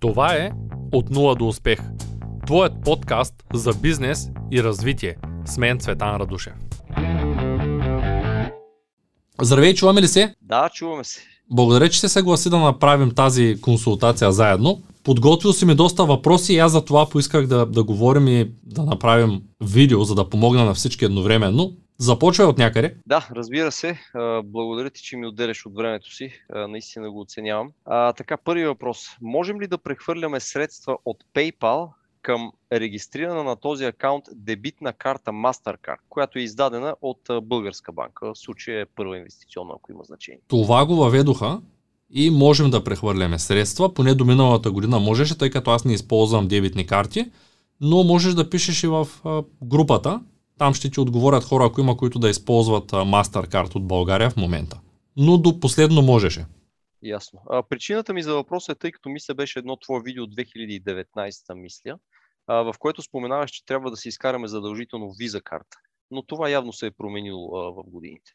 Това е От нула до успех. Твоят подкаст за бизнес и развитие. С мен Цветан Радушев. Здравей, чуваме ли се? Да, чуваме се. Благодаря, че се съгласи да направим тази консултация заедно. Подготвил си ми доста въпроси и аз за това поисках да, да говорим и да направим видео, за да помогна на всички едновременно. Започвай от някъде. Да, разбира се. Благодаря ти, че ми отделяш от времето си. Наистина го оценявам. А, така, първи въпрос. Можем ли да прехвърляме средства от PayPal към регистрирана на този акаунт дебитна карта MasterCard, която е издадена от българска банка. В случая е първа инвестиционна, ако има значение. Това го въведоха и можем да прехвърляме средства. Поне до миналата година можеше, тъй като аз не използвам дебитни карти, но можеш да пишеш и в групата там ще ти отговорят хора, ако има които да използват MasterCard от България в момента. Но до последно можеше. Ясно. А, причината ми за въпроса е, тъй като мисля беше едно твое видео от 2019, мисля, а, в което споменаваш, че трябва да си изкараме задължително виза карта. Но това явно се е променило а, в годините.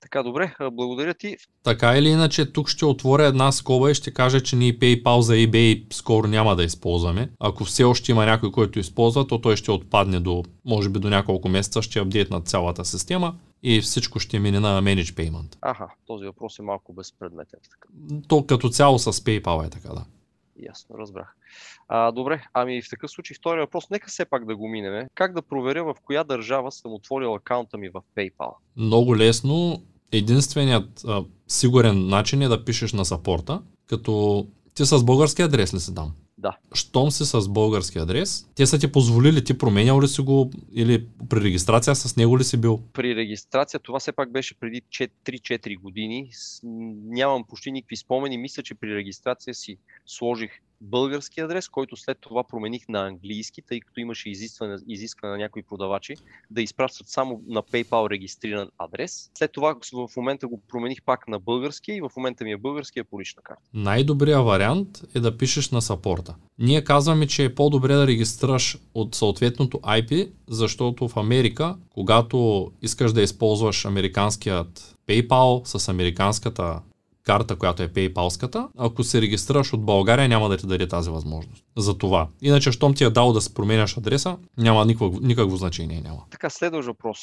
Така, добре, благодаря ти. Така или иначе, тук ще отворя една скоба и ще кажа, че ние PayPal за eBay скоро няма да използваме. Ако все още има някой, който използва, то той ще отпадне до, може би до няколко месеца, ще апдейт на цялата система и всичко ще мине на Manage Payment. Аха, този въпрос е малко безпредметен. То като цяло с PayPal е така, да. Ясно, разбрах. А, добре, ами в такъв случай втори въпрос, нека все пак да го минеме. Как да проверя в коя държава съм отворил акаунта ми в PayPal? Много лесно единственият а, сигурен начин е да пишеш на сапорта, като ти с български адрес ли си дам? Да. Щом си с български адрес, те са ти позволили, ти променял ли си го или при регистрация с него ли си бил? При регистрация, това все пак беше преди 3-4 години. Нямам почти никакви спомени. Мисля, че при регистрация си сложих български адрес, който след това промених на английски, тъй като имаше изискване, изискване на някои продавачи да изпращат само на PayPal регистриран адрес. След това в момента го промених пак на български и в момента ми е българския по лична карта. Най-добрият вариант е да пишеш на сапорта. Ние казваме, че е по-добре да регистрираш от съответното IP, защото в Америка, когато искаш да използваш американският PayPal с американската карта, която е PayPal-ската, ако се регистрираш от България, няма да ти даде тази възможност. За това. Иначе, щом ти е дал да променяш адреса, няма никакво, никакво значение. Няма. Така, следващ въпрос.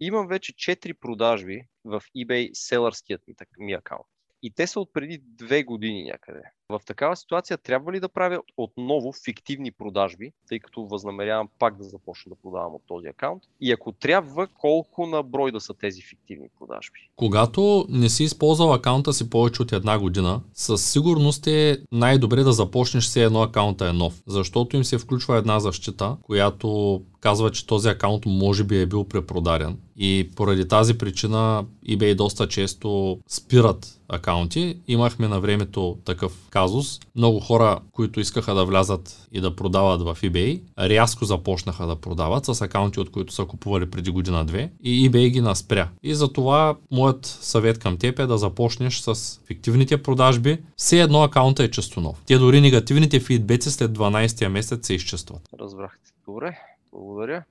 Имам вече 4 продажби в eBay селърският ми, ми акаунт. И те са от преди две години някъде. В такава ситуация трябва ли да правя отново фиктивни продажби, тъй като възнамерявам пак да започна да продавам от този акаунт? И ако трябва, колко на брой да са тези фиктивни продажби? Когато не си използвал акаунта си повече от една година, със сигурност е най-добре да започнеш все едно акаунта е нов, защото им се включва една защита, която казва, че този акаунт може би е бил препродаден. И поради тази причина eBay доста често спират акаунти. Имахме на времето такъв казус. Много хора, които искаха да влязат и да продават в eBay, рязко започнаха да продават с акаунти, от които са купували преди година-две и eBay ги наспря. И затова моят съвет към теб е да започнеш с фиктивните продажби. Все едно акаунта е често нов. Те дори негативните фидбеци след 12-я месец се изчестват. Разбрахте. Добре, благодаря.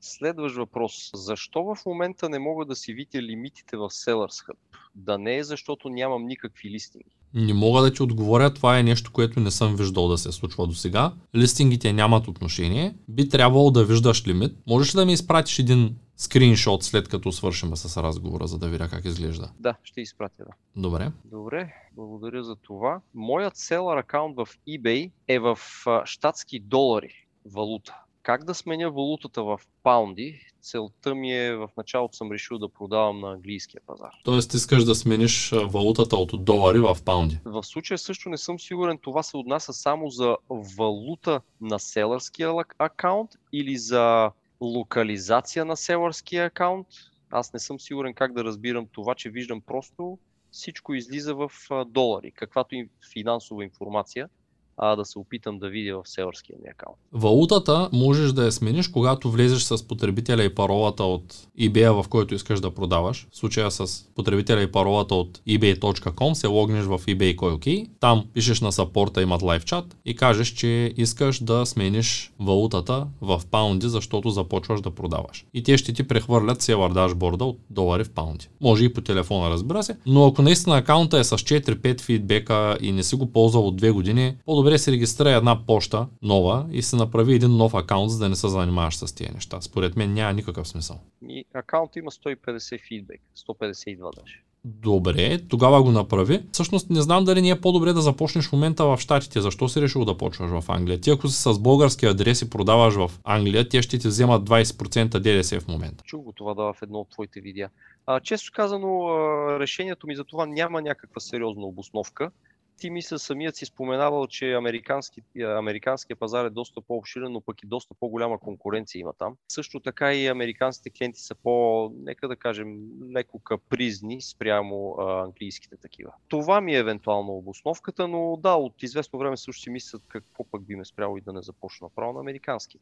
Следващ въпрос. Защо в момента не мога да си видя лимитите в Sellers Hub? Да не е защото нямам никакви листинги. Не мога да ти отговоря, това е нещо, което не съм виждал да се случва до сега. Листингите нямат отношение. Би трябвало да виждаш лимит. Можеш ли да ми изпратиш един скриншот след като свършим с разговора, за да видя как изглежда? Да, ще изпратя, да. Добре. Добре, благодаря за това. Моят селър акаунт в eBay е в щатски долари валута как да сменя валутата в паунди. Целта ми е в началото съм решил да продавам на английския пазар. Тоест искаш да смениш валутата от долари в паунди? В случая също не съм сигурен това се отнася само за валута на селърския акаунт или за локализация на селърския акаунт. Аз не съм сигурен как да разбирам това, че виждам просто всичко излиза в долари, каквато и финансова информация а да се опитам да видя в селърския ми акаунт. Валутата можеш да я смениш, когато влезеш с потребителя и паролата от eBay, в който искаш да продаваш. В случая с потребителя и паролата от ebay.com се логнеш в eBay окей. Там пишеш на сапорта, имат лайв чат и кажеш, че искаш да смениш валутата в паунди, защото започваш да продаваш. И те ще ти прехвърлят севър дашборда от долари в паунди. Може и по телефона, разбира се, но ако наистина акаунта е с 4-5 фидбека и не си го ползвал от 2 години, по по-добре си регистрира една поща нова и се направи един нов акаунт, за да не се занимаваш с тия неща. Според мен няма никакъв смисъл. И акаунт има 150 фидбек, 152 даже. Добре, тогава го направи. Всъщност не знам дали не е по-добре да започнеш в момента в Штатите. Защо си решил да почваш в Англия? Ти ако си с български адрес и продаваш в Англия, те ще ти вземат 20% ДДС в момента. Чух го това да в едно от твоите видеа. А, често казано, решението ми за това няма някаква сериозна обосновка ти мисля самият си споменавал, че американски, американския пазар е доста по-обширен, но пък и доста по-голяма конкуренция има там. Също така и американските клиенти са по, нека да кажем, леко капризни спрямо а, английските такива. Това ми е евентуално обосновката, но да, от известно време също си мислят какво пък би ме спряло и да не започна направо на американски.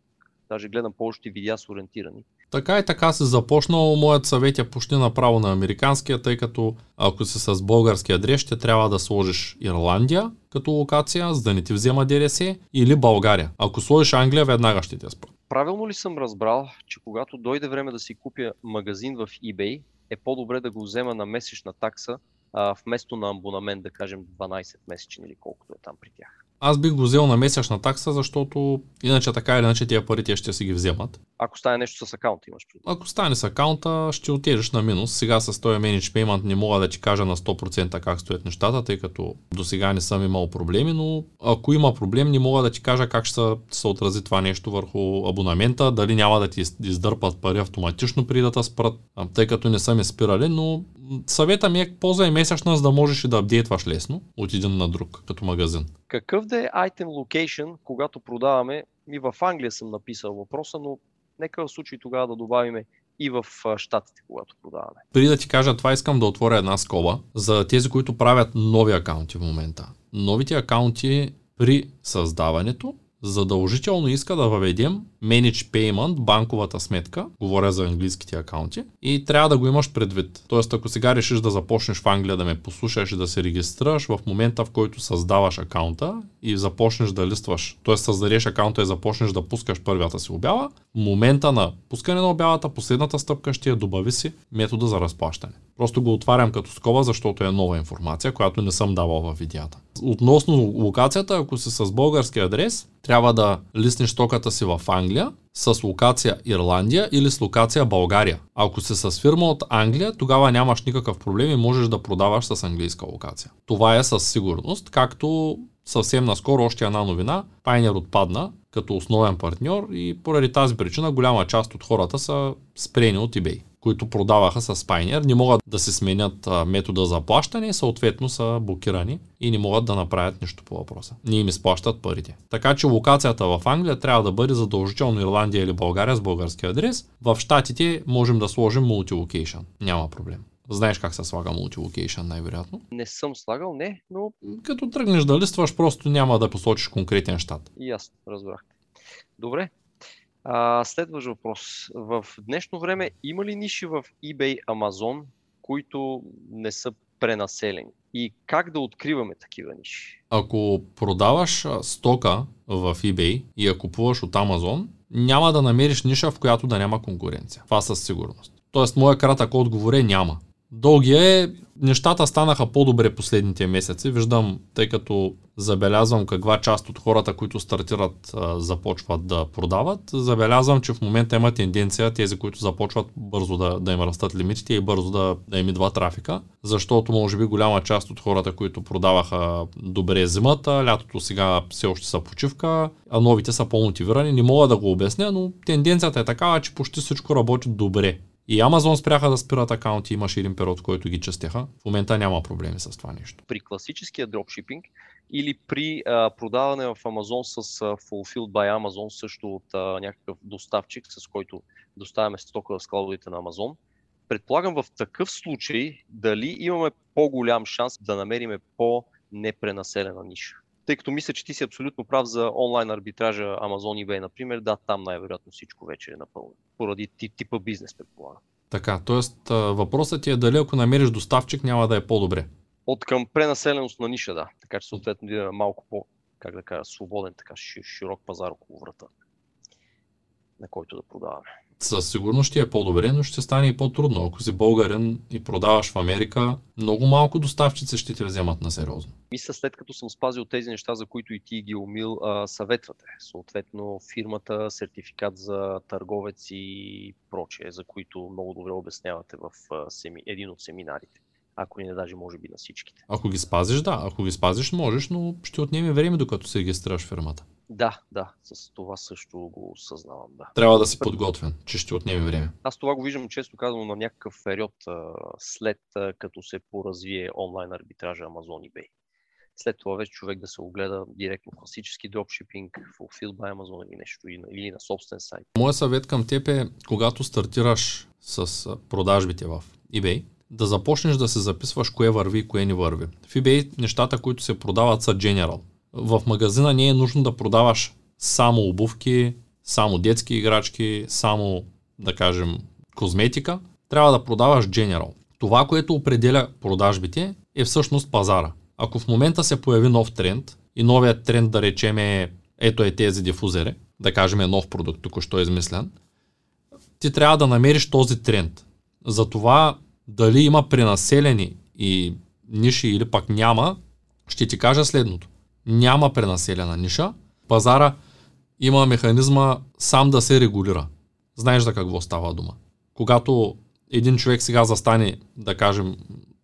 Даже гледам повече видеа с ориентирани. Така и така се започнал. Моят съвет е почти направо на американския, тъй като ако си с български адрес, ще трябва да сложиш Ирландия като локация, за да не ти взема ДРС, или България. Ако сложиш Англия, веднага ще те спра. Правилно ли съм разбрал, че когато дойде време да си купя магазин в eBay, е по-добре да го взема на месечна такса, а, вместо на абонамент, да кажем 12 месечни или колкото е там при тях? Аз бих го взел на месечна такса, защото иначе така или иначе тия пари ще си ги вземат. Ако стане нещо с акаунта имаш предвид. Ако стане с акаунта, ще отидеш на минус. Сега с този Payment не мога да ти кажа на 100% как стоят нещата, тъй като до сега не съм имал проблеми, но ако има проблем, не мога да ти кажа как ще се отрази това нещо върху абонамента, дали няма да ти издърпат пари автоматично при да те спрат, тъй като не са ме спирали, но съвета ми е ползвай месечна, за да можеш и да апдейтваш лесно от един на друг, като магазин. Какъв да е item location, когато продаваме? И в Англия съм написал въпроса, но нека в случай тогава да добавиме и в щатите, когато продаваме. Преди да ти кажа това, искам да отворя една скоба за тези, които правят нови акаунти в момента. Новите акаунти при създаването задължително иска да въведем Manage Payment, банковата сметка, говоря за английските акаунти, и трябва да го имаш предвид. Тоест, ако сега решиш да започнеш в Англия да ме послушаш и да се регистрираш, в момента в който създаваш акаунта и започнеш да листваш, т.е. създадеш акаунта и започнеш да пускаш първата си обява, момента на пускане на обявата, последната стъпка ще я добави си метода за разплащане. Просто го отварям като скоба, защото е нова информация, която не съм давал във видеята. Относно локацията, ако си с български адрес, трябва да лиснеш токата си в Англия с локация Ирландия или с локация България. Ако си с фирма от Англия, тогава нямаш никакъв проблем и можеш да продаваш с английска локация. Това е със сигурност, както съвсем наскоро още една новина. Пайнер отпадна като основен партньор и поради тази причина голяма част от хората са спрени от eBay които продаваха с Pioneer, не могат да се сменят метода за плащане и съответно са блокирани и не могат да направят нищо по въпроса. Не им изплащат парите. Така че локацията в Англия трябва да бъде задължително Ирландия или България с български адрес. В Штатите можем да сложим мултилокейшн. Няма проблем. Знаеш как се слага мултилокейшн най-вероятно? Не съм слагал, не, но... Като тръгнеш да листваш, просто няма да посочиш конкретен щат. Ясно, разбрах. Добре, а, следващ въпрос. В днешно време има ли ниши в eBay, Amazon, които не са пренаселени? И как да откриваме такива ниши? Ако продаваш стока в eBay и я купуваш от Amazon, няма да намериш ниша, в която да няма конкуренция. Това със сигурност. Тоест, моя кратък отговор е няма. Дългия е, нещата станаха по-добре последните месеци. Виждам, тъй като забелязвам каква част от хората, които стартират, започват да продават. Забелязвам, че в момента има тенденция тези, които започват бързо да, да им растат лимитите и бързо да, да им идва трафика. Защото може би голяма част от хората, които продаваха добре зимата, лятото сега все още са почивка, а новите са по-мотивирани. Не мога да го обясня, но тенденцията е такава, че почти всичко работи добре и Амазон спряха да спират акаунти, имаше един период, който ги частяха. В момента няма проблеми с това нещо. При класическия дропшипинг или при а, продаване в Амазон с а, Fulfilled by Amazon, също от а, някакъв доставчик, с който доставяме стока в складовете на Амазон, предполагам в такъв случай дали имаме по-голям шанс да намериме по-непренаселена ниша тъй като мисля, че ти си абсолютно прав за онлайн арбитража Amazon eBay, например, да, там най-вероятно всичко вече е напълно. Поради типа бизнес, предполагам. Така, т.е. въпросът ти е дали ако намериш доставчик няма да е по-добре. От към пренаселеност на ниша, да. Така че съответно имаме малко по, как да кажа, свободен, така широк пазар около врата, на който да продаваме. със сигурност ще е по-добре, но ще стане и по-трудно. Ако си българин и продаваш в Америка, много малко доставчици ще те вземат на сериозно. Мисля, след като съм спазил тези неща, за които и ти ги умил, съветвате. Съответно, фирмата, сертификат за търговец и прочее, за които много добре обяснявате в един от семинарите ако не даже може би на всичките. Ако ги спазиш, да. Ако ги спазиш, можеш, но ще отнеме време, докато се регистрираш фирмата. Да, да, с това също го осъзнавам, да. Трябва да си подготвен, че ще отнеме време. Аз това го виждам често казано на някакъв период след като се поразвие онлайн арбитража Amazon eBay. След това вече човек да се огледа директно класически дропшипинг, fulfilled by Amazon или нещо, или на собствен сайт. Моя съвет към теб е, когато стартираш с продажбите в eBay, да започнеш да се записваш кое върви и кое не върви. В eBay нещата, които се продават са general. В магазина не е нужно да продаваш само обувки, само детски играчки, само, да кажем, козметика. Трябва да продаваш general. Това, което определя продажбите, е всъщност пазара. Ако в момента се появи нов тренд и новият тренд, да речем е ето е тези дифузери, да кажем е нов продукт, току-що е измислен, ти трябва да намериш този тренд. Затова дали има пренаселени и ниши или пък няма, ще ти кажа следното. Няма пренаселена ниша. Пазара има механизма сам да се регулира. Знаеш за какво става дума. Когато един човек сега застане, да кажем,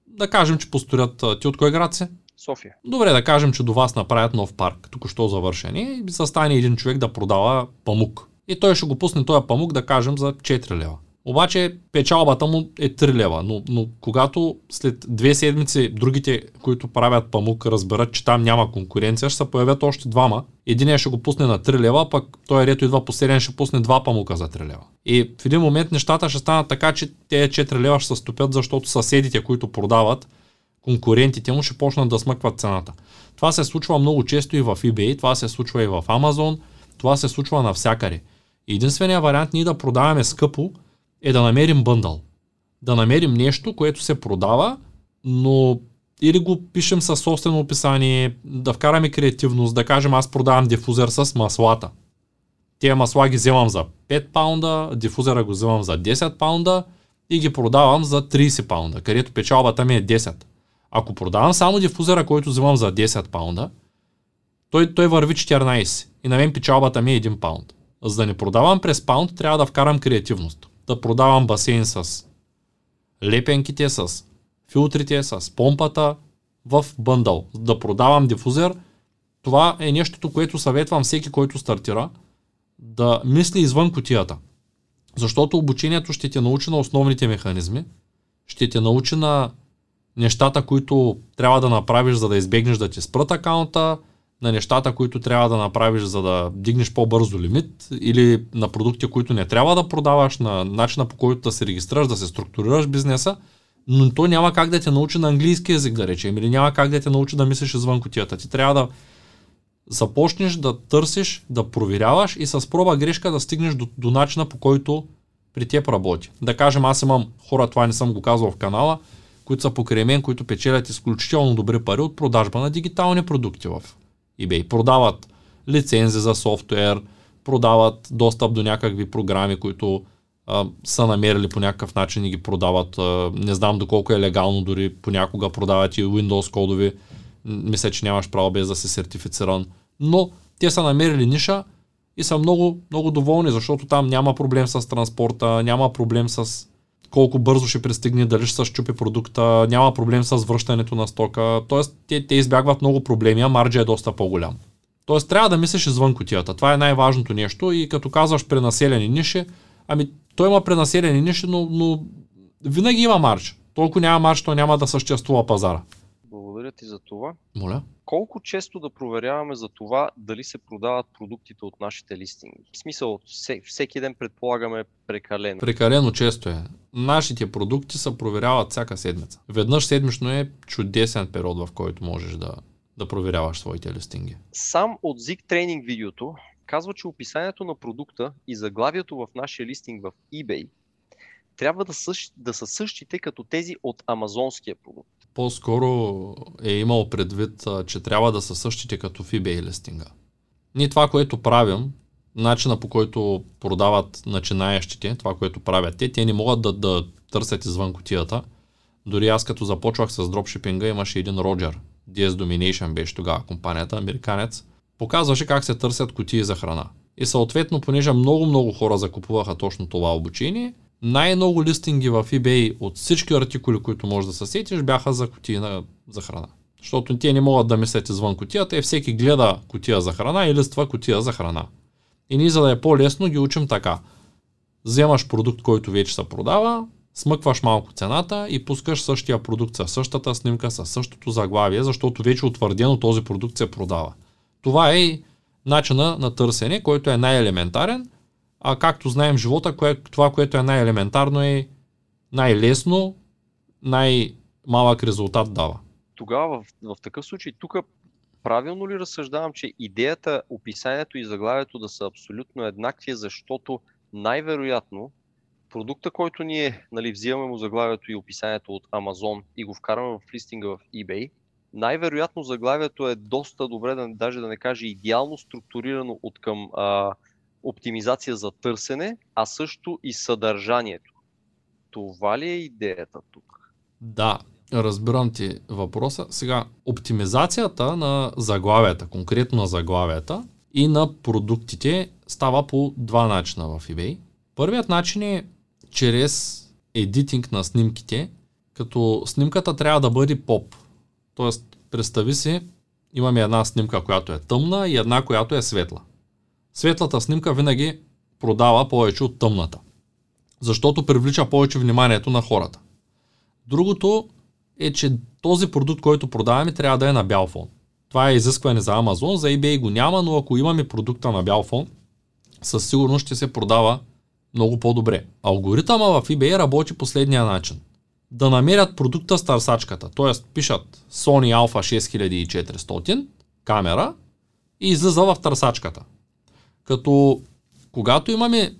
да кажем, че построят... Ти от кой град си? София. Добре, да кажем, че до вас направят нов парк, току-що завършен и застане един човек да продава памук. И той ще го пусне този памук, да кажем, за 4 лева. Обаче печалбата му е 3 лева, но, но когато след две седмици другите, които правят памук, разберат, че там няма конкуренция, ще се появят още двама. Единият ще го пусне на 3 лева, пък той рето идва последен ще пусне два памука за 3 лева. И в един момент нещата ще станат така, че тези 4 лева ще се стопят, защото съседите, които продават, конкурентите му ще почнат да смъкват цената. Това се случва много често и в eBay, това се случва и в Amazon, това се случва навсякъде. Единственият вариант ние да продаваме скъпо, е да намерим бъндъл. Да намерим нещо, което се продава, но или го пишем със собствено описание, да вкараме креативност, да кажем аз продавам дифузер с маслата. Тия масла ги вземам за 5 паунда, дифузера го вземам за 10 паунда и ги продавам за 30 паунда, където печалбата ми е 10. Ако продавам само дифузера, който вземам за 10 паунда, той, той върви 14 и на мен печалбата ми е 1 паунд. За да не продавам през паунд, трябва да вкарам креативност да продавам басейн с лепенките, с филтрите, с помпата в бъндъл. Да продавам дифузер, това е нещото, което съветвам всеки, който стартира, да мисли извън котията. Защото обучението ще те научи на основните механизми, ще те научи на нещата, които трябва да направиш, за да избегнеш да ти спрат акаунта, на нещата, които трябва да направиш, за да дигнеш по-бързо лимит или на продукти, които не трябва да продаваш, на начина по който да се регистрираш, да се структурираш бизнеса, но то няма как да те научи на английски язик, да речем, или няма как да те научи да мислиш извън котията. Ти трябва да започнеш да търсиш, да проверяваш и с проба грешка да стигнеш до, до начина по който при теб работи. Да кажем, аз имам хора, това не съм го казвал в канала, които са покрай мен, които печелят изключително добри пари от продажба на дигитални продукти в eBay. Продават лицензи за софтуер, продават достъп до някакви програми, които а, са намерили по някакъв начин и ги продават. А, не знам доколко е легално, дори понякога продават и Windows кодови. Мисля, че нямаш право без да си сертифициран. Но те са намерили ниша и са много, много доволни, защото там няма проблем с транспорта, няма проблем с колко бързо ще пристигне, дали ще се щупи продукта, няма проблем с връщането на стока. Тоест, те, те избягват много проблеми, а марджа е доста по-голям. Тоест, трябва да мислиш извън котията. Това е най-важното нещо и като казваш пренаселени ниши, ами той има пренаселени ниши, но, но винаги има марж. Толкова няма марж, то няма да съществува пазара. Благодаря ти за това. Моля колко често да проверяваме за това дали се продават продуктите от нашите листинги? В смисъл, всеки ден предполагаме прекалено. Прекалено често е. Нашите продукти се проверяват всяка седмица. Веднъж седмично е чудесен период, в който можеш да, да проверяваш своите листинги. Сам от Zig Training видеото казва, че описанието на продукта и заглавието в нашия листинг в eBay трябва да, същ, да са същите като тези от амазонския продукт по-скоро е имал предвид, че трябва да са същите като в eBay листинга. Ние това, което правим, начина по който продават начинаещите, това, което правят те, те не могат да, да търсят извън котията. Дори аз като започвах с дропшипинга имаше един Роджер, DS Domination беше тогава компанията, американец, показваше как се търсят кутии за храна. И съответно, понеже много-много хора закупуваха точно това обучение, най-много листинги в eBay от всички артикули, които можеш да се сетиш, бяха за кутии за храна. Защото те не могат да мислят извън кутията и всеки гледа кутия за храна и листва кутия за храна. И ние, за да е по-лесно, ги учим така. Вземаш продукт, който вече се продава, смъкваш малко цената и пускаш същия продукт със същата снимка, със същото заглавие, защото вече утвърдено този продукт се продава. Това е начина на търсене, който е най-елементарен, а както знаем живота, кое, това, което е най-елементарно е най-лесно, най-малък резултат дава. Тогава в, в такъв случай тук правилно ли разсъждавам, че идеята, описанието и заглавието да са абсолютно еднакви, защото най-вероятно продукта, който ние нали, взимаме му заглавието и описанието от Amazon и го вкараме в листинга в eBay, най-вероятно заглавието е доста добре, да, даже да не кажа идеално структурирано от към а, оптимизация за търсене, а също и съдържанието. Това ли е идеята тук? Да, разбирам ти въпроса. Сега, оптимизацията на заглавията, конкретно на заглавията и на продуктите става по два начина в eBay. Първият начин е чрез едитинг на снимките, като снимката трябва да бъде поп. Тоест, представи си, имаме една снимка, която е тъмна и една, която е светла. Светлата снимка винаги продава повече от тъмната, защото привлича повече вниманието на хората. Другото е, че този продукт, който продаваме, трябва да е на бял фон. Това е изискване за Amazon, за eBay го няма, но ако имаме продукта на бял фон, със сигурност ще се продава много по-добре. Алгоритъма в eBay работи последния начин. Да намерят продукта с търсачката, т.е. пишат Sony Alpha 6400 камера и излиза в търсачката. Като когато имаме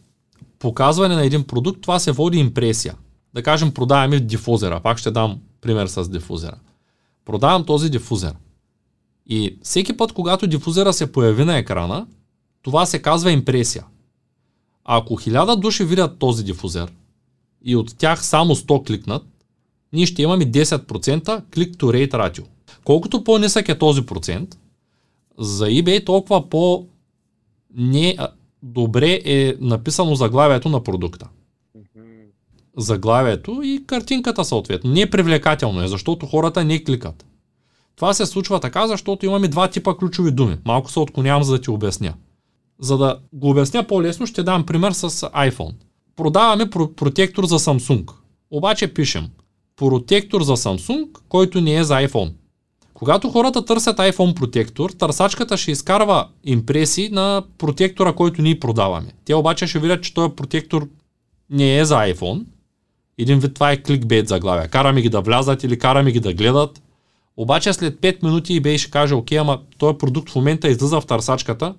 показване на един продукт, това се води импресия. Да кажем, продаваме дифузера. Пак ще дам пример с дифузера. Продавам този дифузер. И всеки път, когато дифузера се появи на екрана, това се казва импресия. Ако хиляда души видят този дифузер и от тях само 100 кликнат, ние ще имаме 10% click-to-rate ratio. Колкото по-нисък е този процент, за eBay толкова по не добре е написано заглавието на продукта. Заглавието и картинката съответно. Не е привлекателно е, защото хората не кликат. Това се случва така, защото имаме два типа ключови думи. Малко се отклонявам, за да ти обясня. За да го обясня по-лесно, ще дам пример с iPhone. Продаваме протектор за Samsung. Обаче пишем протектор за Samsung, който не е за iPhone. Когато хората търсят iPhone протектор, търсачката ще изкарва импресии на протектора, който ние продаваме. Те обаче ще видят, че този протектор не е за iPhone. Един вид това е кликбейт заглавия. Караме ги да влязат или караме ги да гледат. Обаче след 5 минути eBay ще каже, окей, ама този продукт в момента излиза в търсачката,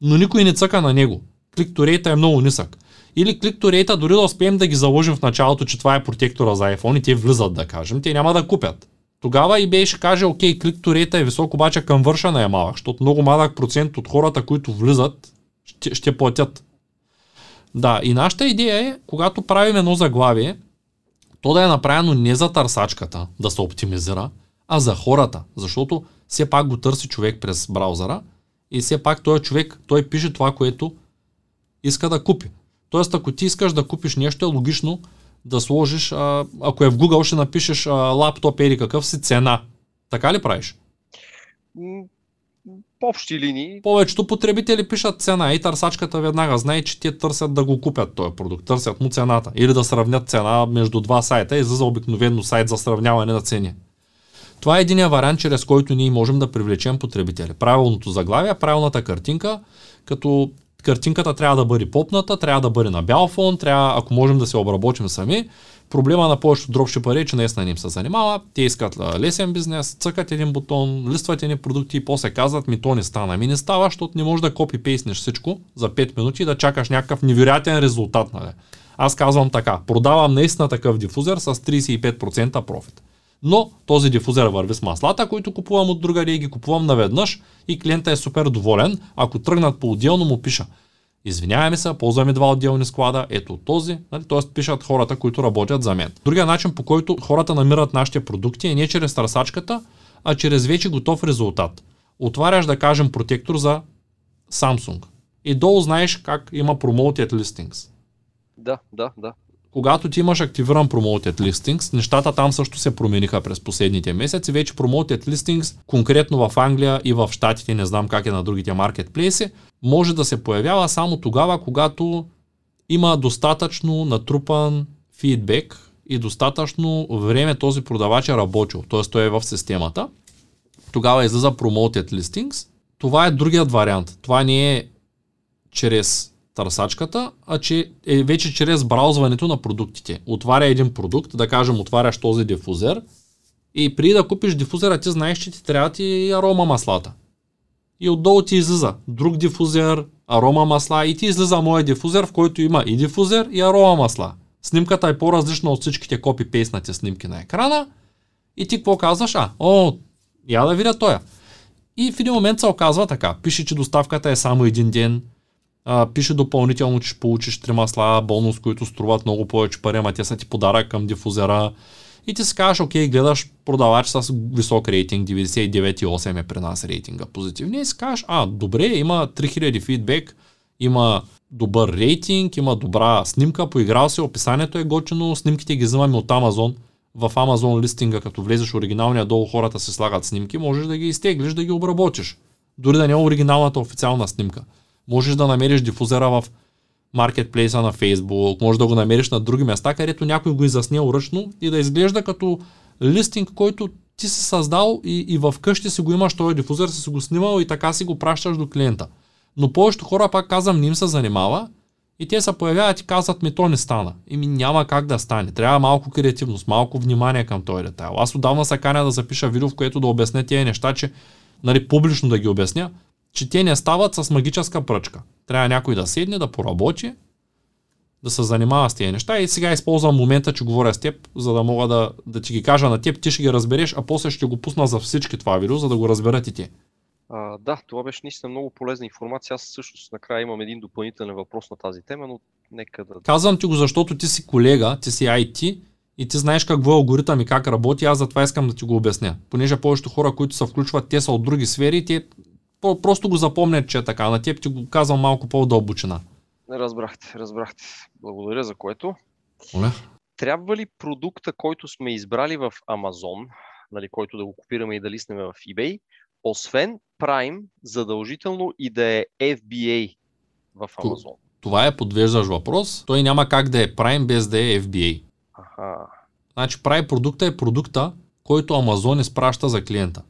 но никой не цъка на него. Кликторейта е много нисък. Или кликторейта, дори да успеем да ги заложим в началото, че това е протектора за iPhone и те влизат, да кажем, те няма да купят. Тогава eBay ще каже, окей, кликторейта е висок, обаче към вършана е малък, защото много малък процент от хората, които влизат, ще, ще платят. Да, и нашата идея е, когато правим едно заглавие, то да е направено не за търсачката, да се оптимизира, а за хората, защото все пак го търси човек през браузъра и все пак този човек, той пише това, което иска да купи. Тоест, ако ти искаш да купиш нещо, е логично да сложиш, а, ако е в Google, ще напишеш а, лаптоп или какъв си цена. Така ли правиш? По общи линии. Повечето потребители пишат цена и търсачката веднага знае, че те търсят да го купят този продукт, търсят му цената или да сравнят цена между два сайта и за обикновено сайт за сравняване на цени. Това е един вариант, чрез който ние можем да привлечем потребители. Правилното заглавие, правилната картинка, като картинката трябва да бъде попната, трябва да бъде на бял фон, трябва, ако можем да се обработим сами. Проблема на повечето дропшипъри е, че наистина не им се занимава. Те искат лесен бизнес, цъкат един бутон, листват едни продукти и после казват ми то не стана. Ми не става, защото не можеш да копи пейснеш всичко за 5 минути и да чакаш някакъв невероятен резултат. Нали? Аз казвам така, продавам наистина такъв дифузер с 35% профит. Но този дифузер върви с маслата, които купувам от друга и ги купувам наведнъж и клиента е супер доволен. Ако тръгнат по-отделно му пиша. Извиняваме се, ползваме два отделни склада, ето този, нали? т.е. пишат хората, които работят за мен. Другия начин, по който хората намират нашите продукти е не чрез търсачката, а чрез вече готов резултат. Отваряш, да кажем, протектор за Samsung. И долу знаеш как има Promoted Listings. Да, да, да. Когато ти имаш активиран Promoted Listings, нещата там също се промениха през последните месеци. Вече Promoted Listings, конкретно в Англия и в Штатите, не знам как е на другите маркетплейси, може да се появява само тогава, когато има достатъчно натрупан фидбек и достатъчно време този продавач е работил, т.е. той е в системата. Тогава излиза Promoted Listings. Това е другият вариант. Това не е чрез търсачката, а че е вече чрез браузването на продуктите. Отваря един продукт, да кажем отваряш този дифузер и преди да купиш дифузера ти знаеш, че ти трябва ти арома маслата. И отдолу ти излиза друг дифузер, арома масла и ти излиза моя дифузер, в който има и дифузер и арома масла. Снимката е по-различна от всичките копи-пейснати снимки на екрана и ти какво казваш? А, о, я да видя тоя. И в един момент се оказва така. Пише, че доставката е само един ден, а, пише допълнително, че ще получиш три масла бонус, които струват много повече пари, ама те са ти подарък към дифузера. И ти си кажеш, окей, гледаш продавач с висок рейтинг, 99,8 е при нас рейтинга позитивния и си кажеш, а, добре, има 3000 фидбек, има добър рейтинг, има добра снимка, поиграл се, описанието е готино, снимките ги взимаме от Амазон. В Амазон листинга, като влезеш оригиналния долу, хората се слагат снимки, можеш да ги изтеглиш, да ги обработиш. Дори да не е оригиналната официална снимка. Можеш да намериш дифузера в маркетплейса на Facebook, може да го намериш на други места, където някой го изяснил ръчно и да изглежда като листинг, който ти си създал и, и в къщи си го имаш този дифузер, си го снимал и така си го пращаш до клиента. Но повечето хора, пак казвам, ним се занимава и те се появяват и казват ми, то не стана. И ми няма как да стане. Трябва малко креативност, малко внимание към този детайл. Аз отдавна се каня да запиша видео, в което да обясня тези неща, че нали, публично да ги обясня, че те не стават с магическа пръчка. Трябва някой да седне, да поработи, да се занимава с тези неща и сега използвам момента, че говоря с теб, за да мога да, да ти ги кажа на теб, ти ще ги разбереш, а после ще го пусна за всички това видео, за да го разберат и те. А, да, това беше наистина много полезна информация. Аз също накрая имам един допълнителен въпрос на тази тема, но нека да... Казвам ти го, защото ти си колега, ти си IT и ти знаеш какво е алгоритъм и как работи, аз затова искам да ти го обясня. Понеже повечето хора, които се включват, те са от други сфери, те просто го запомнят, че е така. На теб ти го казвам малко по-дълбочина. Разбрахте, разбрахте. Благодаря за което. Оле. Трябва ли продукта, който сме избрали в Amazon, нали, който да го копираме и да лиснем в eBay, освен Prime, задължително и да е FBA в Amazon? Това е подвеждаш въпрос. Той няма как да е Prime без да е FBA. Аха. Значи Prime продукта е продукта, който Amazon изпраща за клиента.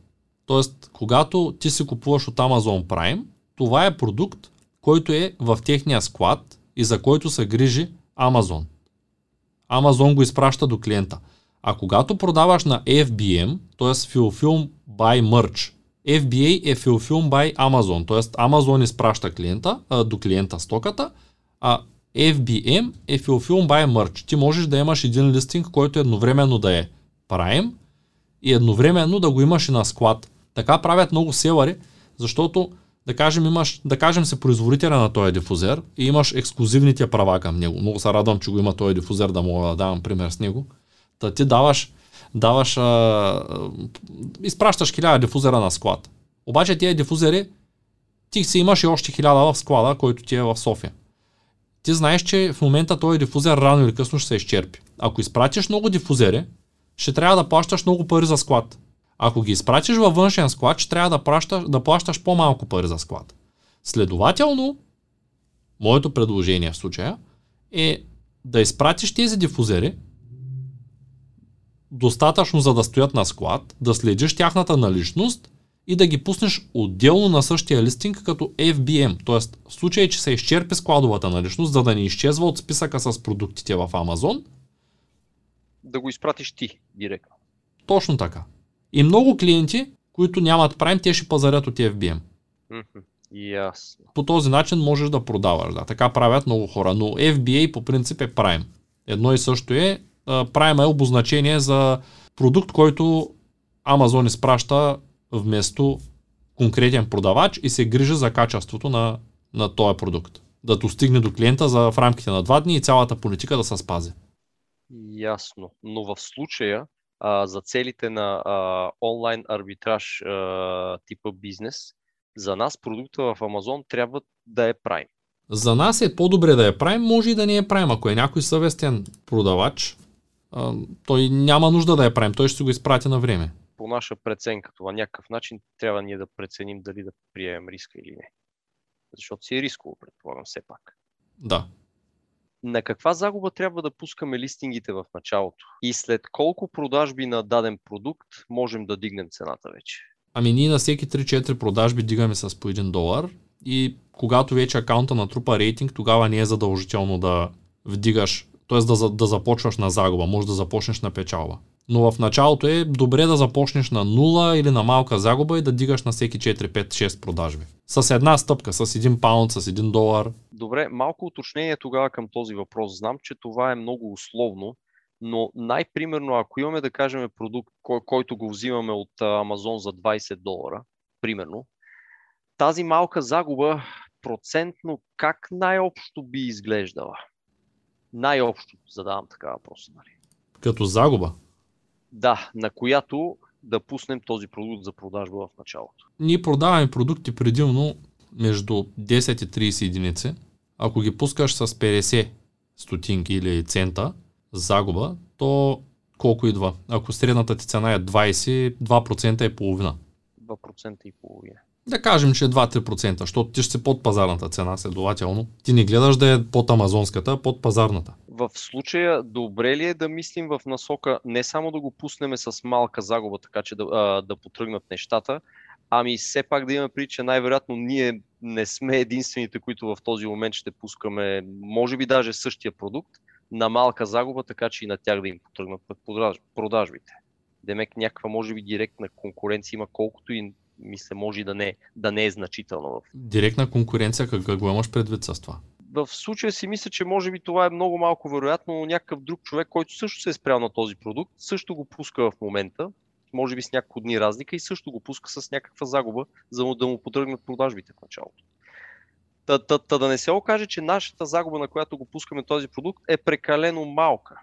Тоест, когато ти си купуваш от Amazon Prime, това е продукт, който е в техния склад и за който се грижи Amazon. Amazon го изпраща до клиента. А когато продаваш на FBM, т.е. Fulfill by Merch, FBA е Fulfill by Amazon, т.е. Amazon изпраща клиента, а, до клиента стоката, а FBM е Fulfill by Merch. Ти можеш да имаш един листинг, който едновременно да е Prime и едновременно да го имаш и на склад. Така правят много селари, защото да кажем, имаш, да кажем се производителя на този дифузер и имаш ексклюзивните права към него. Много се радвам, че го има този дифузер, да мога да давам пример с него. Та ти даваш, даваш а, изпращаш хиляда дифузера на склад. Обаче тези дифузери, ти си имаш и още хиляда в склада, който ти е в София. Ти знаеш, че в момента този дифузер рано или късно ще се изчерпи. Ако изпратиш много дифузери, ще трябва да плащаш много пари за склад. Ако ги изпратиш във външен склад, ще трябва да, пращаш, да плащаш по-малко пари за склад. Следователно, моето предложение в случая е да изпратиш тези дифузери достатъчно за да стоят на склад, да следиш тяхната наличност и да ги пуснеш отделно на същия листинг като FBM. Тоест, в случай, че се изчерпи складовата наличност, за да не изчезва от списъка с продуктите в Амазон, да го изпратиш ти директно. Точно така. И много клиенти, които нямат Prime, те ще пазарят от FBM. Ясно. По този начин можеш да продаваш. Да. Така правят много хора. Но FBA по принцип е Prime. Едно и също е. Prime е обозначение за продукт, който Amazon изпраща вместо конкретен продавач и се грижи за качеството на, на този продукт. да достигне до клиента за в рамките на два дни и цялата политика да се спази. Ясно. Но в случая а, за целите на а, онлайн арбитраж а, типа бизнес, за нас продукта в Амазон трябва да е Prime. За нас е по-добре да е Prime, може и да не е Prime. Ако е някой съвестен продавач, а, той няма нужда да е Prime, той ще си го изпрати на време. По наша преценка, това някакъв начин трябва ние да преценим дали да приемем риска или не. Защото си е рисково, предполагам, все пак. Да. На каква загуба трябва да пускаме листингите в началото? И след колко продажби на даден продукт можем да дигнем цената вече? Ами ние на всеки 3-4 продажби дигаме с по 1 долар и когато вече акаунта натрупа рейтинг, тогава не е задължително да вдигаш, т.е. Да, да започваш на загуба, може да започнеш на печалба. Но в началото е добре да започнеш на 0 или на малка загуба и да дигаш на всеки 4, 5, 6 продажби. С една стъпка, с 1 паунд, с 1 долар. Добре, малко уточнение тогава към този въпрос. Знам, че това е много условно, но най-примерно, ако имаме да кажем продукт, кой, който го взимаме от Амазон за 20 долара, примерно, тази малка загуба процентно как най-общо би изглеждала? Най-общо задавам така въпрос. Нали? Като загуба? Да, на която да пуснем този продукт за продажба в началото. Ние продаваме продукти предимно между 10 и 30 единици. Ако ги пускаш с 50 стотинки или цента загуба, то колко идва? Ако средната ти цена е 20, 2% е половина. 2% и половина. Да кажем, че е 2-3%, защото ти ще си под пазарната цена, следователно. Ти не гледаш да е под амазонската, а под пазарната. В случая, добре ли е да мислим в насока не само да го пуснем с малка загуба, така че да, а, да потръгнат нещата, ами все пак да имаме при, че най-вероятно ние не сме единствените, които в този момент ще пускаме, може би даже същия продукт, на малка загуба, така че и на тях да им потръгнат продажбите. Демек някаква, може би, директна конкуренция има, колкото и мисля, може да не, да не е значително. Директна конкуренция, как го имаш предвид с това? В случая си мисля, че може би това е много малко вероятно, но някакъв друг човек, който също се е спрял на този продукт, също го пуска в момента, може би с няколко дни разлика и също го пуска с някаква загуба, за да му подръгнат продажбите в началото. Та, та, та да не се окаже, че нашата загуба, на която го пускаме този продукт, е прекалено малка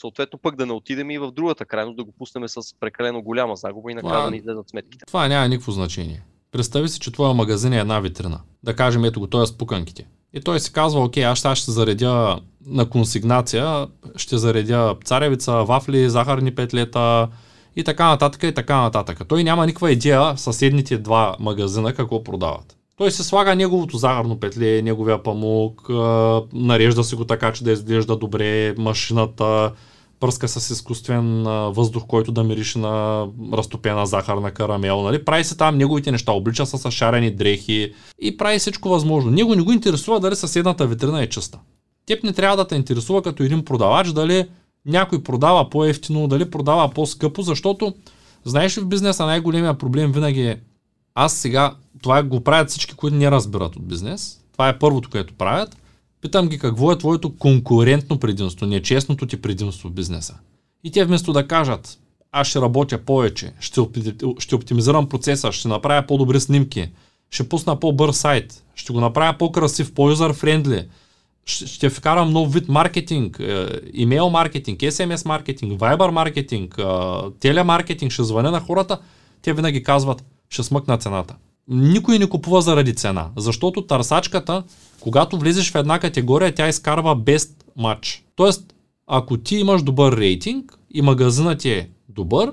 съответно пък да не отидем и в другата крайност, да го пуснем с прекалено голяма загуба и накрая да ни излезат сметките. Това няма никакво значение. Представи си, че твоя магазин е една витрина. Да кажем, ето го, той е с пуканките. И той си казва, окей, аз сега ще заредя на консигнация, ще заредя царевица, вафли, захарни петлета и така нататък и така нататък. Той няма никаква идея съседните два магазина какво продават. Той се слага неговото захарно петле, неговия памук, нарежда си го така, че да изглежда добре машината, пръска с изкуствен въздух, който да мирише на разтопена захарна карамел. Нали? Прави се там неговите неща, облича се с шарени дрехи и прави всичко възможно. Него не го интересува дали съседната витрина е чиста. Теб не трябва да те интересува като един продавач дали някой продава по-ефтино, дали продава по-скъпо, защото знаеш ли в бизнеса най-големия проблем винаги е аз сега, това го правят всички, които не разбират от бизнес. Това е първото, което правят. Питам ги какво е твоето конкурентно предимство, нечестното ти предимство в бизнеса. И те вместо да кажат, аз ще работя повече, ще, ще оптимизирам процеса, ще направя по-добри снимки, ще пусна по-бърз сайт, ще го направя по-красив, по-юзър френдли, ще, вкарам нов вид маркетинг, е, имейл маркетинг, SMS маркетинг, Viber маркетинг, е, телемаркетинг, ще звъня на хората, те винаги казват, ще смъкна цената. Никой не купува заради цена, защото търсачката, когато влезеш в една категория, тя изкарва best match. Тоест, ако ти имаш добър рейтинг и магазинът ти е добър,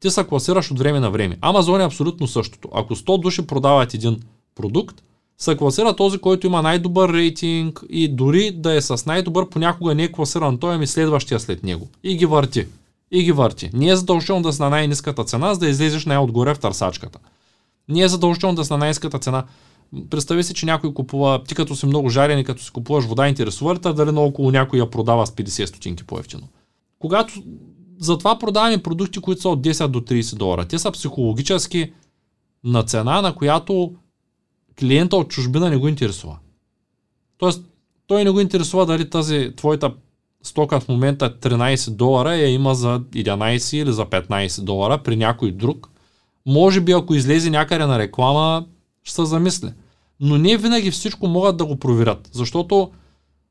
ти се класираш от време на време. Амазон е абсолютно същото. Ако 100 души продават един продукт, се класира този, който има най-добър рейтинг и дори да е с най-добър, понякога не е класиран той, ами следващия след него. И ги върти. И ги върти. Не е задължително да си на най-низката цена, за да излезеш най-отгоре в търсачката. Не е задължително да си на най-низката цена. Представи си, че някой купува, ти като си много жарен и като си купуваш вода, интересува ли дали на около някой я продава с 50 стотинки по-ефтино. Когато затова продаваме продукти, които са от 10 до 30 долара. Те са психологически на цена, на която клиента от чужбина не го интересува. Тоест, той не го интересува дали тази твоята стока в момента 13 долара я има за 11 или за 15 долара при някой друг. Може би ако излезе някъде на реклама, ще се замисли. Но не винаги всичко могат да го проверят, защото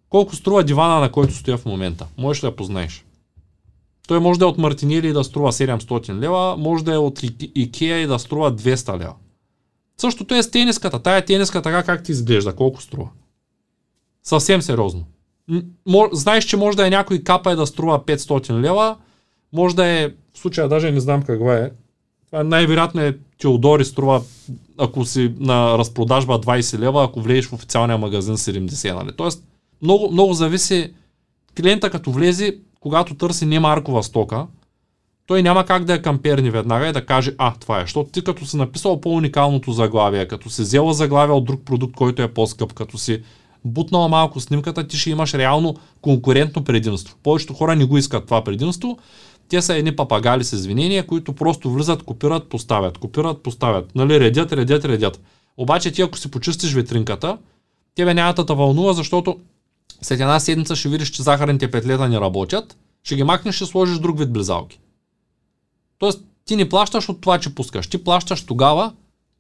колко струва дивана, на който стоя в момента? Можеш да познаеш? Той може да е от Мартинели и да струва 700 лева, може да е от Икея и да струва 200 лева. Същото е с тениската. Тая тениска така как ти изглежда, колко струва. Съвсем сериозно. Знаеш, че може да е някой капа и да струва 500 лева, може да е, в случая даже не знам каква е, това най-вероятно е Теодори струва, ако си на разпродажба 20 лева, ако влезеш в официалния магазин 70, нали? Тоест, много, много зависи, клиента като влезе, когато търси не маркова стока, той няма как да я камперни веднага и да каже, а, това е, защото ти като си написал по-уникалното заглавие, като си взела заглавие от друг продукт, който е по-скъп, като си бутнала малко снимката, ти ще имаш реално конкурентно предимство. Повечето хора не го искат това предимство. Те са едни папагали с извинения, които просто влизат, копират, поставят, копират, поставят. Нали, редят, редят, редят. Обаче ти ако си почистиш витринката, тебе няма да те вълнува, защото след една седмица ще видиш, че захарните петлета не работят, ще ги махнеш и сложиш друг вид близалки. Тоест, ти не плащаш от това, че пускаш. Ти плащаш тогава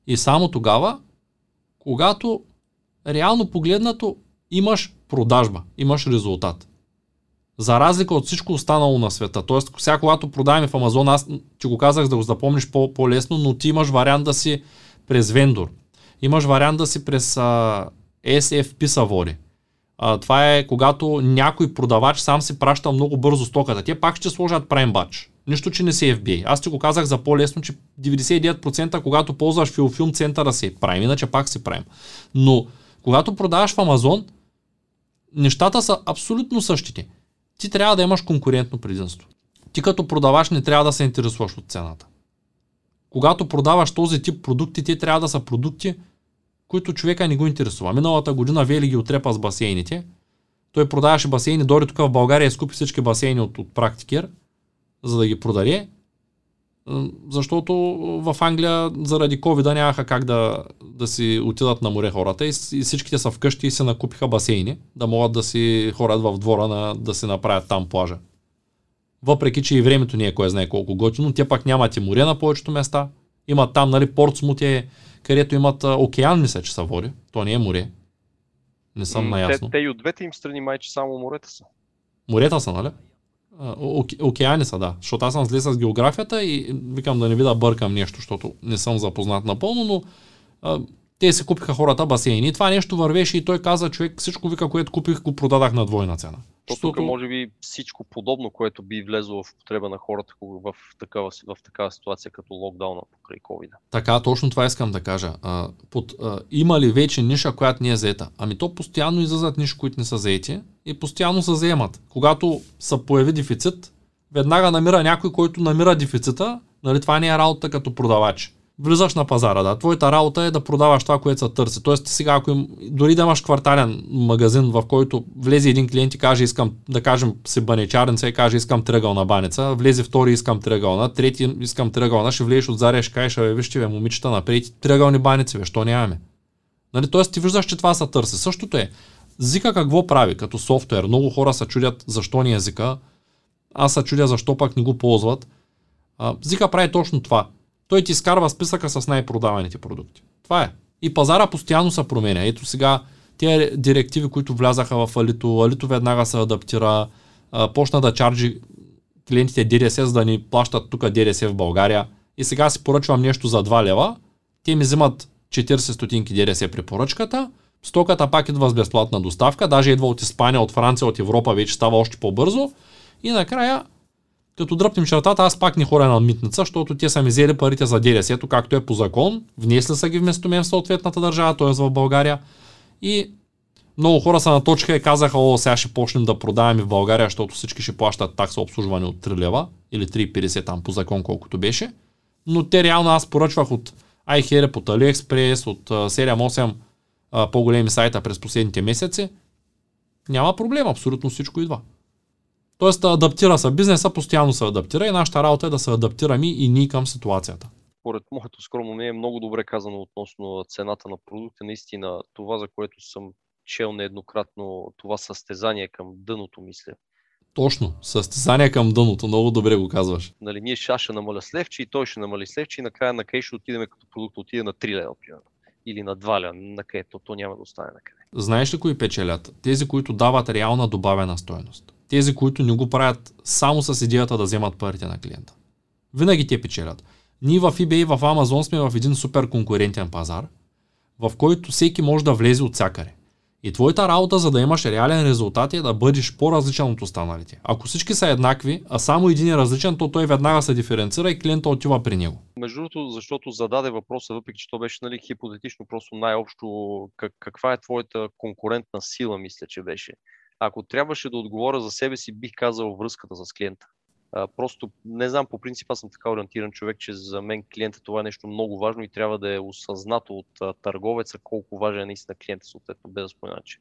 и само тогава, когато реално погледнато имаш продажба, имаш резултат. За разлика от всичко останало на света. Тоест, сега когато продаваме в Амазон, аз ти го казах за да го запомниш по- по-лесно, но ти имаш вариант да си през вендор. Имаш вариант да си през а, SFP Савори. А, това е когато някой продавач сам си праща много бързо стоката. Те пак ще сложат Prime Batch. Нищо, че не си FBA. Аз ти го казах за по-лесно, че 99% когато ползваш филфилм центъра си Prime, иначе пак си Prime. Но когато продаваш в Амазон, нещата са абсолютно същите. Ти трябва да имаш конкурентно предимство. Ти като продаваш не трябва да се интересуваш от цената. Когато продаваш този тип продукти, те трябва да са продукти, които човека не го интересува. Миналата година Вели ги отрепа с басейните. Той продаваше басейни, дори тук в България изкупи всички басейни от, от практикер, за да ги продаде. Защото в Англия заради COVID нямаха как да, да си отидат на море хората и, и всичките са вкъщи и се накупиха басейни, да могат да си хорат в двора на, да си направят там плажа. Въпреки, че и времето не е кой знае колко готино, те пак нямат и море на повечето места. Имат там, нали, Портсмут е където имат океан, мисля, че са води. То не е море. Не съм наясно. Те, те и от двете им страни май, че само морета са. Морета са, нали? Оке, океани са, да. Защото аз съм зле с географията и викам да не ви да бъркам нещо, защото не съм запознат напълно, но те си купиха хората басейни. И това нещо вървеше и той каза, човек, всичко вика, което купих, го продадах на двойна цена. То Защото... тук може би всичко подобно, което би влезло в потреба на хората в такава, в такава ситуация като локдауна покрай COVID. Така, точно това искам да кажа. А, под, а, има ли вече ниша, която не е заета? Ами то постоянно излизат ниши, които не са заети и постоянно се заемат. Когато се появи дефицит, веднага намира някой, който намира дефицита, нали това не е работа като продавач влизаш на пазара, да. Твоята работа е да продаваш това, което се търси. Тоест, сега, ако им, дори да имаш квартален магазин, в който влезе един клиент и каже, искам, да кажем, си банечарница и каже, искам тръгълна баница, влезе втори, искам тръгълна, трети, искам тръгълна, ще влезеш от заря, ще кажеш, бе, вижте, бе, момичета, напред, тръгълни баници, бе, що нямаме? Нали, тоест, ти виждаш, че това се търси. Същото е. Зика какво прави като софтуер? Много хора се чудят защо ни езика. Аз се чудя защо пак не го ползват. Зика прави точно това той ти изкарва списъка с най-продаваните продукти. Това е. И пазара постоянно се променя. Ето сега тези директиви, които влязаха в Алито, Алито веднага се адаптира, почна да чарджи клиентите ДДС, за да ни плащат тук ДДС в България. И сега си поръчвам нещо за 2 лева, те ми взимат 40 стотинки ДДС при поръчката, стоката пак идва с безплатна доставка, даже идва от Испания, от Франция, от Европа, вече става още по-бързо. И накрая като дръпнем чертата, аз пак не хоря на митница, защото те са ми взели парите за ДДС, както е по закон. Внесли са ги вместо мен в съответната държава, т.е. в България. И много хора са наточка и казаха, о, сега ще почнем да продаваме в България, защото всички ще плащат такса обслужване от 3 лева или 3,50 там по закон, колкото беше. Но те реално аз поръчвах от iHere, от AliExpress, от 7-8 по-големи сайта през последните месеци. Няма проблем, абсолютно всичко идва. Тоест адаптира се. Бизнеса постоянно се адаптира и нашата работа е да се адаптираме и ние към ситуацията. Поред моето скромно мнение е много добре казано относно цената на продукта. Наистина това, за което съм чел нееднократно, това състезание към дъното, мисля. Точно, състезание към дъното, много добре го казваш. Нали, ние ще, ще намаля слевче и той ще намали слевче и накрая на кей ще отидем като продукт отиде на 3 лева, примерно. или надваля на където то няма да остане на къде. Знаеш ли кои печелят? Тези, които дават реална добавена стоеност. Тези, които не го правят само с идеята да вземат парите на клиента. Винаги те печелят. Ние в eBay и в Amazon сме в един супер конкурентен пазар, в който всеки може да влезе от всякъде. И твоята работа, за да имаш реален резултат е да бъдеш по-различен от останалите. Ако всички са еднакви, а само един е различен, то той веднага се диференцира и клиента отива при него. Между другото, защото зададе въпроса, въпреки че то беше нали, хипотетично, просто най-общо как, каква е твоята конкурентна сила, мисля, че беше. Ако трябваше да отговоря за себе си, бих казал връзката с клиента. А, просто не знам, по принцип аз съм така ориентиран човек, че за мен клиента това е нещо много важно и трябва да е осъзнато от а, търговеца колко важен е наистина клиента, съответно без да спомена, че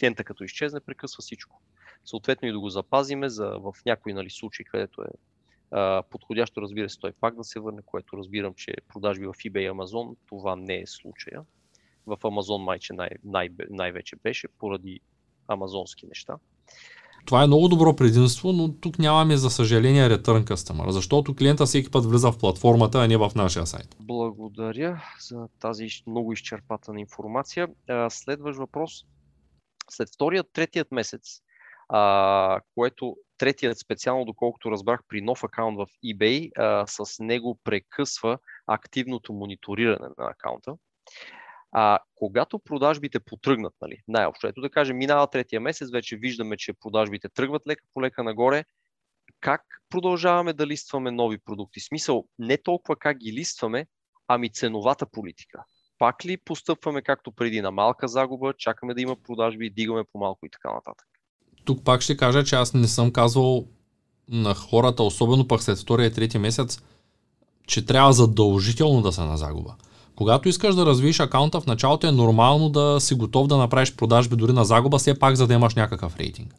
клиента като изчезне, прекъсва всичко. Съответно и да го запазиме за, в някои нали, случаи, където е а, подходящо, разбира се, той пак да се върне, което разбирам, че продажби в eBay и Amazon, това не е случая. В Amazon майче най- най- най-вече беше, поради амазонски неща. Това е много добро предимство, но тук нямаме за съжаление return customer, защото клиента всеки път влиза в платформата, а не в нашия сайт. Благодаря за тази много изчерпателна информация. Следващ въпрос. След вторият, третият месец, а, което третият специално, доколкото разбрах, при нов акаунт в eBay, а, с него прекъсва активното мониториране на акаунта. А когато продажбите потръгнат, нали, най-общо, ето да кажем, минава третия месец, вече виждаме, че продажбите тръгват лека по лека нагоре, как продължаваме да листваме нови продукти? Смисъл, не толкова как ги листваме, ами ценовата политика. Пак ли постъпваме както преди на малка загуба, чакаме да има продажби, дигаме по-малко и така нататък? Тук пак ще кажа, че аз не съм казвал на хората, особено пък след втория и третия месец, че трябва задължително да са на загуба. Когато искаш да развиеш акаунта, в началото е нормално да си готов да направиш продажби дори на загуба, все пак за да имаш някакъв рейтинг.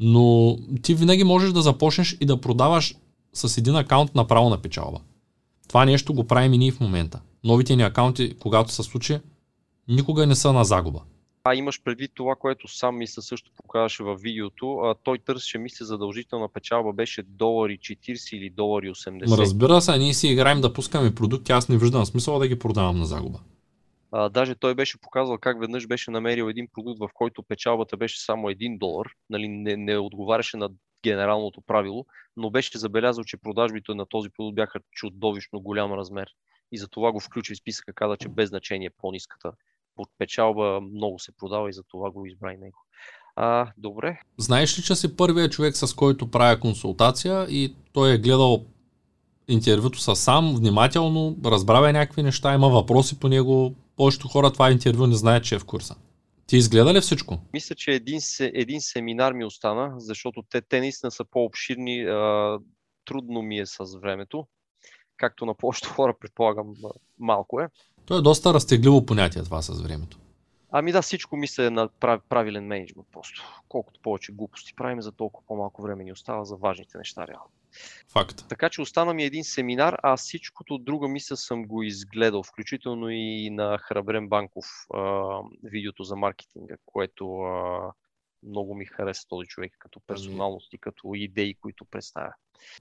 Но ти винаги можеш да започнеш и да продаваш с един акаунт направо на печалба. Това нещо го правим и ние в момента. Новите ни акаунти, когато се случи, никога не са на загуба а имаш предвид това, което сам мисля също показваше във видеото, а, той търсеше, мисля, задължителна печалба беше долари 40 или долари 80. Разбира се, ние си играем да пускаме продукти, аз не виждам смисъл да ги продавам на загуба. А, даже той беше показал как веднъж беше намерил един продукт, в който печалбата беше само 1 долар, нали, не, не отговаряше на генералното правило, но беше забелязал, че продажбите на този продукт бяха чудовищно голям размер. И за това го включи в списъка, каза, че без значение по-ниската под печалба много се продава и за това го избра и него. А, добре. Знаеш ли, че си първият човек, с който правя консултация и той е гледал интервюто са сам, внимателно, разбравя някакви неща, има въпроси по него. Повечето хора това интервю не знаят, че е в курса. Ти изгледа ли всичко? Мисля, че един, един семинар ми остана, защото те, те наистина са по-обширни. А, трудно ми е с времето. Както на повечето хора, предполагам, малко е. То е доста разтегливо понятие това с времето. Ами да, всичко мисля на правилен менеджмент просто. Колкото повече глупости правим, за толкова по-малко време ни остава за важните неща реално. Факт. Така че остана ми един семинар, а всичкото друго мисля съм го изгледал, включително и на Храбрен Банков а, видеото за маркетинга, което а, много ми хареса този човек като персоналност и като идеи, които представя.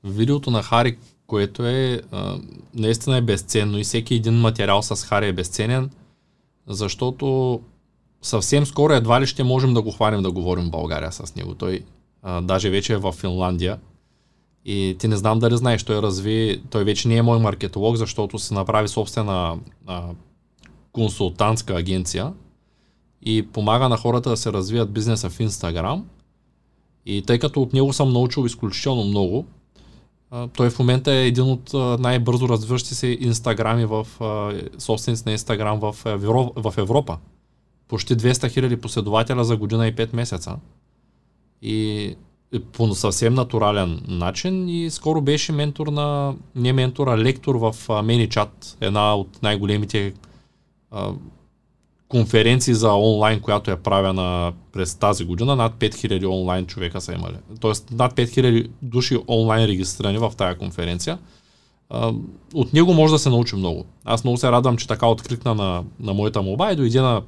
Видеото на Хари, което е а, наистина е безценно и всеки един материал с Хари е безценен, защото съвсем скоро едва ли ще можем да го хванем да говорим в България с него. Той а, даже вече е в Финландия. И ти не знам дали знаеш, той разви, той вече не е мой маркетолог, защото се направи собствена а, консултантска агенция и помага на хората да се развият бизнеса в Инстаграм. И тъй като от него съм научил изключително много, той в момента е един от най-бързо развиващи се инстаграми в собственици на Инстаграм в, Европа. Почти 200 хиляди последователя за година и 5 месеца. И по съвсем натурален начин и скоро беше ментор на, не ментор, а лектор в ManyChat, една от най-големите конференции за онлайн, която е правена през тази година, над 5000 онлайн човека са имали. Тоест над 5000 души онлайн регистрирани в тази конференция. От него може да се научи много. Аз много се радвам, че така откликна на, на моята моба и дойде на,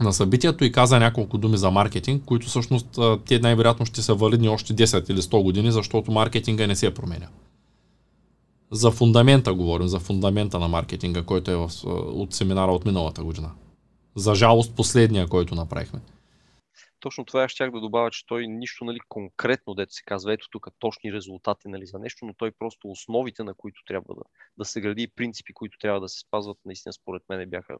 на събитието и каза няколко думи за маркетинг, които всъщност те най-вероятно ще са валидни още 10 или 100 години, защото маркетинга не се променя. За фундамента говорим, за фундамента на маркетинга, който е в, от семинара от миналата година. За жалост последния, който направихме. Точно това аз щях да добавя, че той нищо нали, конкретно, дето се казва, ето тук точни резултати нали, за нещо, но той просто основите, на които трябва да, да се гради и принципи, които трябва да се спазват, наистина според мен бяха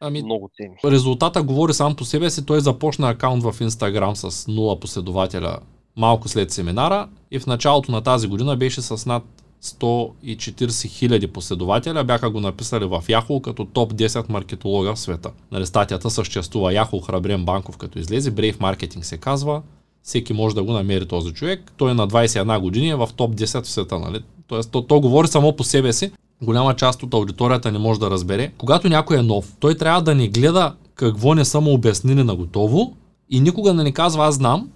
Ами, много теми. Резултата говори сам по себе си. Той започна акаунт в Инстаграм с 0 последователя малко след семинара и в началото на тази година беше с над 140 хиляди последователя, бяха го написали в Yahoo като топ 10 маркетолога в света. Нали, статията съществува Yahoo Храбрен Банков като излезе, Brave Marketing се казва, всеки може да го намери този човек. Той е на 21 години, е в топ 10 в света. Нали? Тоест, то, то говори само по себе си. Голяма част от аудиторията не може да разбере. Когато някой е нов, той трябва да не гледа какво не са му обяснили на готово и никога да не казва аз знам,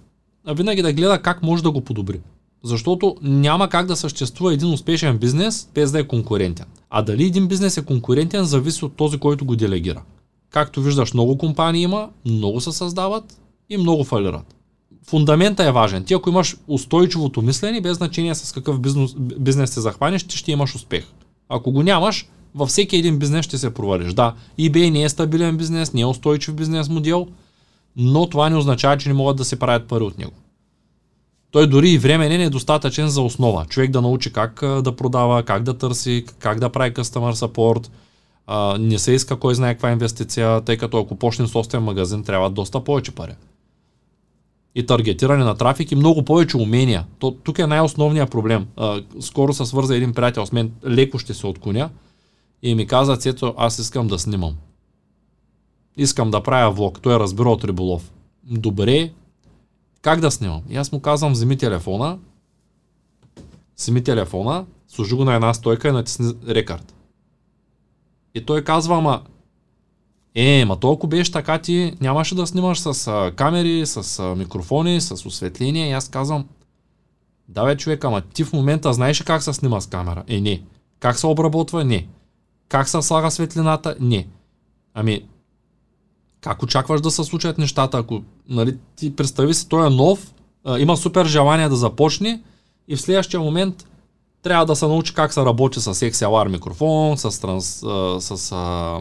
а винаги да гледа как може да го подобри. Защото няма как да съществува един успешен бизнес без да е конкурентен. А дали един бизнес е конкурентен, зависи от този, който го делегира. Както виждаш, много компании има, много се създават и много фалират. Фундамента е важен. Ти ако имаш устойчивото мислене, без значение с какъв бизнес, бизнес се захванеш, ти ще имаш успех. Ако го нямаш, във всеки един бизнес ще се провалиш. Да, eBay не е стабилен бизнес, не е устойчив бизнес модел, но това не означава, че не могат да се правят пари от него. Той дори и време не е достатъчен за основа. Човек да научи как да продава, как да търси, как да прави customer support. Не се иска кой знае каква инвестиция, тъй като ако почнем собствен магазин, трябва доста повече пари. И таргетиране на трафик и много повече умения. То, тук е най-основният проблем. Скоро се свърза един приятел с мен, леко ще се отклоня и ми каза, Цето, аз искам да снимам. Искам да правя влог. Той е разбира от риболов. Добре, как да снимам? И аз му казвам, вземи телефона, вземи телефона, служи го на една стойка и натисни рекард. И той казва, ама, е, ма толкова беше така, ти нямаше да снимаш с а, камери, с а, микрофони, с осветление. И аз казвам, да бе човек, ама ти в момента знаеш ли как се снима с камера? Е, не. Как се обработва? Не. Как се слага светлината? Не. Ами, как очакваш да се случат нещата, ако нали, ти представи си, той е нов, а, има супер желание да започне и в следващия момент трябва да се научи как се работи с XLR микрофон, с, транс, а, с а,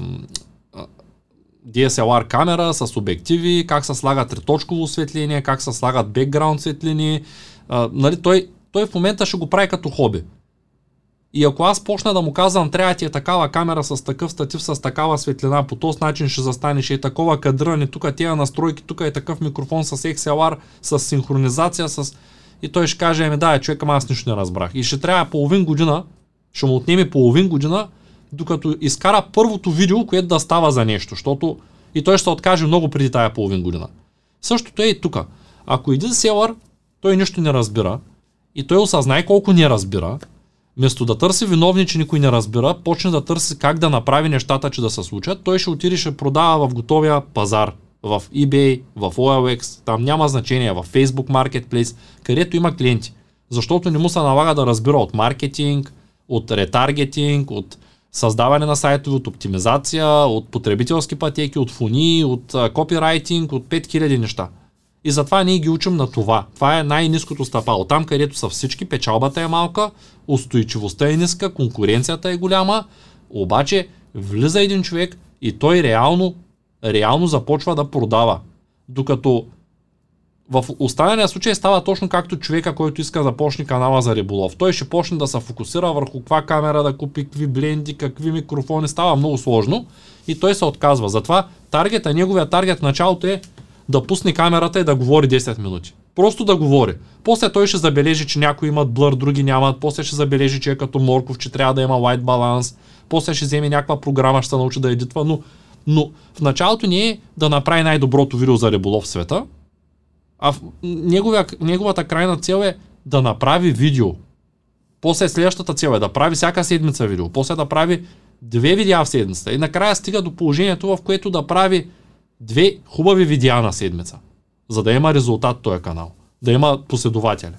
DSLR камера, с обективи, как се слага триточково осветление, как се слагат бекграунд светлини. А, нали, той, той в момента ще го прави като хоби. И ако аз почна да му казвам, трябва ти е такава камера с такъв статив, с такава светлина, по този начин ще застанеш и такова кадране, тук тия настройки, тук е такъв микрофон с XLR, с синхронизация, с... И той ще каже, ами да, човек, аз нищо не разбрах. И ще трябва половин година, ще му отнеме половин година, докато изкара първото видео, което да става за нещо, защото и той ще откаже много преди тая половин година. Същото е и тук. Ако един селър, той нищо не разбира, и той осъзнае колко не разбира, Вместо да търси виновни, че никой не разбира, почне да търси как да направи нещата, че да се случат. Той ще отиде ще продава в готовия пазар. В eBay, в OLX, там няма значение, в Facebook Marketplace, където има клиенти. Защото не му се налага да разбира от маркетинг, от ретаргетинг, от създаване на сайтове, от оптимизация, от потребителски пътеки, от фони, от копирайтинг, от 5000 неща. И затова ние ги учим на това. Това е най-низкото стъпало. Там, където са всички, печалбата е малка, устойчивостта е ниска, конкуренцията е голяма, обаче влиза един човек и той реално, реално започва да продава. Докато в останалия случай става точно както човека, който иска да почне канала за риболов. Той ще почне да се фокусира върху каква камера да купи, какви бленди, какви микрофони. Става много сложно и той се отказва. Затова таргета, неговия таргет в началото е да пусне камерата и да говори 10 минути. Просто да говори. После той ще забележи, че някои имат блър, други нямат. После ще забележи, че е като Морков, че трябва да има white баланс. После ще вземе някаква програма, ще се научи да едитва. Но, но в началото не е да направи най-доброто видео за риболов в света, а в неговия, неговата крайна цел е да направи видео. После следващата цел е да прави всяка седмица видео. После да прави две видеа в седмицата. И накрая стига до положението, в което да прави две хубави видеа на седмица, за да има резултат този канал, да има последователи.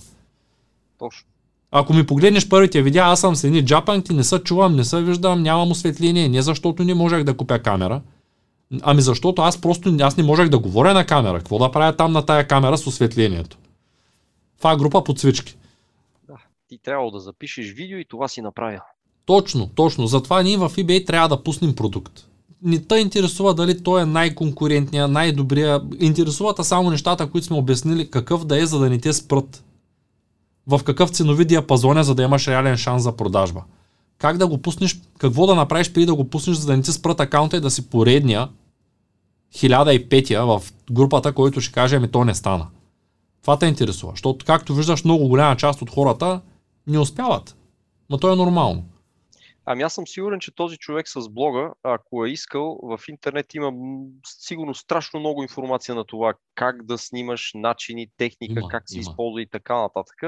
Точно. Ако ми погледнеш първите видеа, аз съм с едни джапанки, не се чувам, не се виждам, нямам осветление, не защото не можех да купя камера, ами защото аз просто аз не можех да говоря на камера. Какво да правя там на тая камера с осветлението? Това е група подсвички. Да. ти трябва да запишеш видео и това си направил. Точно, точно. Затова ние в eBay трябва да пуснем продукт. Не те интересува дали той е най-конкурентния, най-добрия. Интересуват само нещата, които сме обяснили какъв да е, за да не те спрат. В какъв ценови диапазон е, за да имаш реален шанс за продажба. Как да го пуснеш, какво да направиш преди да го пуснеш, за да не ти спрат акаунта и да си поредния 1005 в групата, който ще каже, ами то не стана. Това те интересува, защото както виждаш, много голяма част от хората не успяват. Но то е нормално. Ами аз съм сигурен, че този човек с блога, ако е искал, в интернет има сигурно страшно много информация на това как да снимаш, начини, техника, има, как се има. използва и така нататък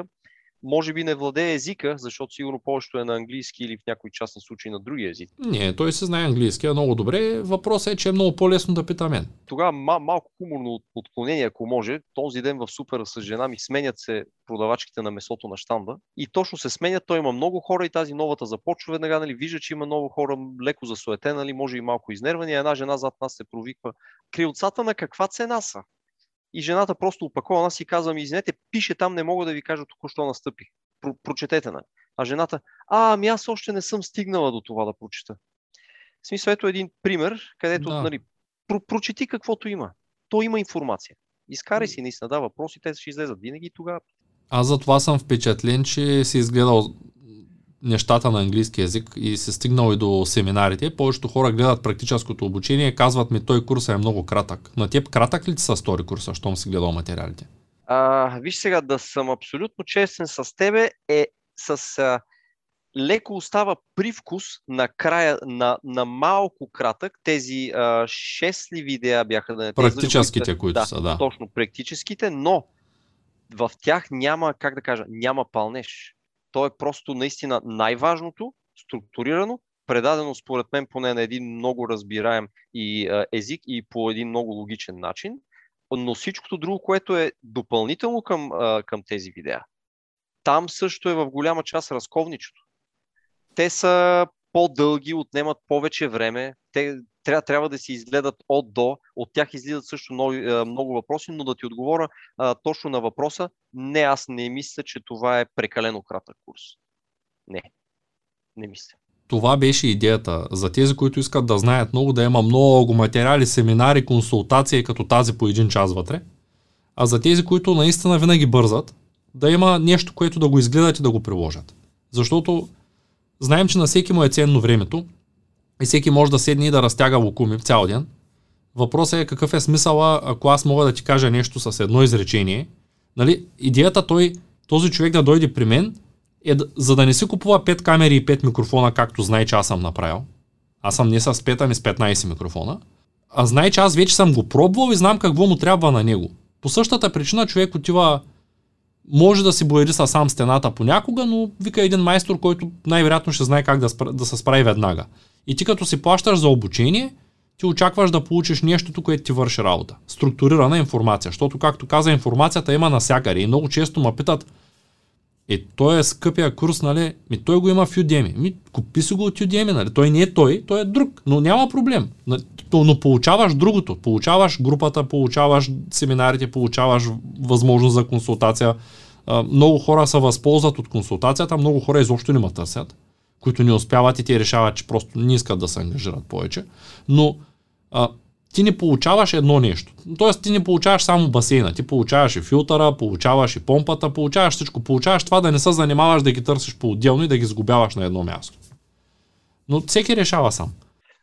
може би не владее езика, защото сигурно повечето е на английски или в някои частни случаи на други език. Не, той се знае английски, е много добре. Въпросът е, че е много по-лесно да пита мен. Тогава мал- малко хуморно отклонение, ако може. Този ден в супера с жена ми сменят се продавачките на месото на штанда и точно се сменят. Той има много хора и тази новата започва веднага, нали, вижда, че има много хора, леко засуетена, нали, може и малко изнервани. Една жена зад нас се провиква. Крилцата на каква цена са? И жената просто опакована си казва ми, извинете, пише там, не мога да ви кажа току-що настъпих. Про- прочетете на. А жената, а, ами аз още не съм стигнала до това да прочета. В смисъл, ето един пример, където, да. нали, про- прочети каквото има. То има информация. Изкарай си наистина, да, въпроси, те ще излезат винаги тогава. Аз за това съм впечатлен, че си изгледал нещата на английски язик и се стигнал и до семинарите, повечето хора гледат практическото обучение и казват ми, той курс е много кратък. На теб кратък ли ти са стори курса, щом си гледал материалите? А, виж сега, да съм абсолютно честен с тебе е с а, леко остава привкус на края, на, на малко кратък. Тези а, 6 ли видеа бяха да не Практическите, които, които да, са, да. Точно, практическите, но в тях няма, как да кажа, няма пълнеж то е просто наистина най-важното, структурирано, предадено според мен поне на един много разбираем и език и по един много логичен начин, но всичкото друго, което е допълнително към, към тези видеа, там също е в голяма част разковничето. Те са по-дълги, отнемат повече време, те трябва, трябва да се изгледат от до, от тях излизат също много, много въпроси, но да ти отговоря а, точно на въпроса, не, аз не мисля, че това е прекалено кратък курс. Не, не мисля. Това беше идеята. За тези, които искат да знаят много, да има много материали, семинари, консултации, като тази по един час вътре. А за тези, които наистина винаги бързат, да има нещо, което да го изгледат и да го приложат. Защото знаем, че на всеки му е ценно времето и всеки може да седне и да разтяга лукуми цял ден. Въпросът е какъв е смисъла, ако аз мога да ти кажа нещо с едно изречение. Нали? Идеята той, този човек да дойде при мен е за да не си купува 5 камери и 5 микрофона, както знае, че аз съм направил. Аз съм не с 5, ами с 15 микрофона. А знае, че аз вече съм го пробвал и знам какво му трябва на него. По същата причина човек отива може да си бояди сам стената понякога, но вика един майстор, който най-вероятно ще знае как да, спра, да се справи веднага. И ти като си плащаш за обучение, ти очакваш да получиш нещото, което ти върши работа. Структурирана информация, защото, както каза, информацията има насякъде. И много често ме питат, е, той е скъпия курс, нали? Ми той го има в Udemy. Ми, купи си го от Udemy, нали? Той не е той, той е друг. Но няма проблем. Но получаваш другото. Получаваш групата, получаваш семинарите, получаваш възможност за консултация. Много хора се възползват от консултацията, много хора изобщо не ме търсят които не успяват и те решават, че просто не искат да се ангажират повече. Но а, ти не получаваш едно нещо. Тоест ти не получаваш само басейна, ти получаваш и филтъра, получаваш и помпата, получаваш всичко. Получаваш това да не се занимаваш да ги търсиш по-отделно и да ги сгубяваш на едно място. Но всеки решава сам.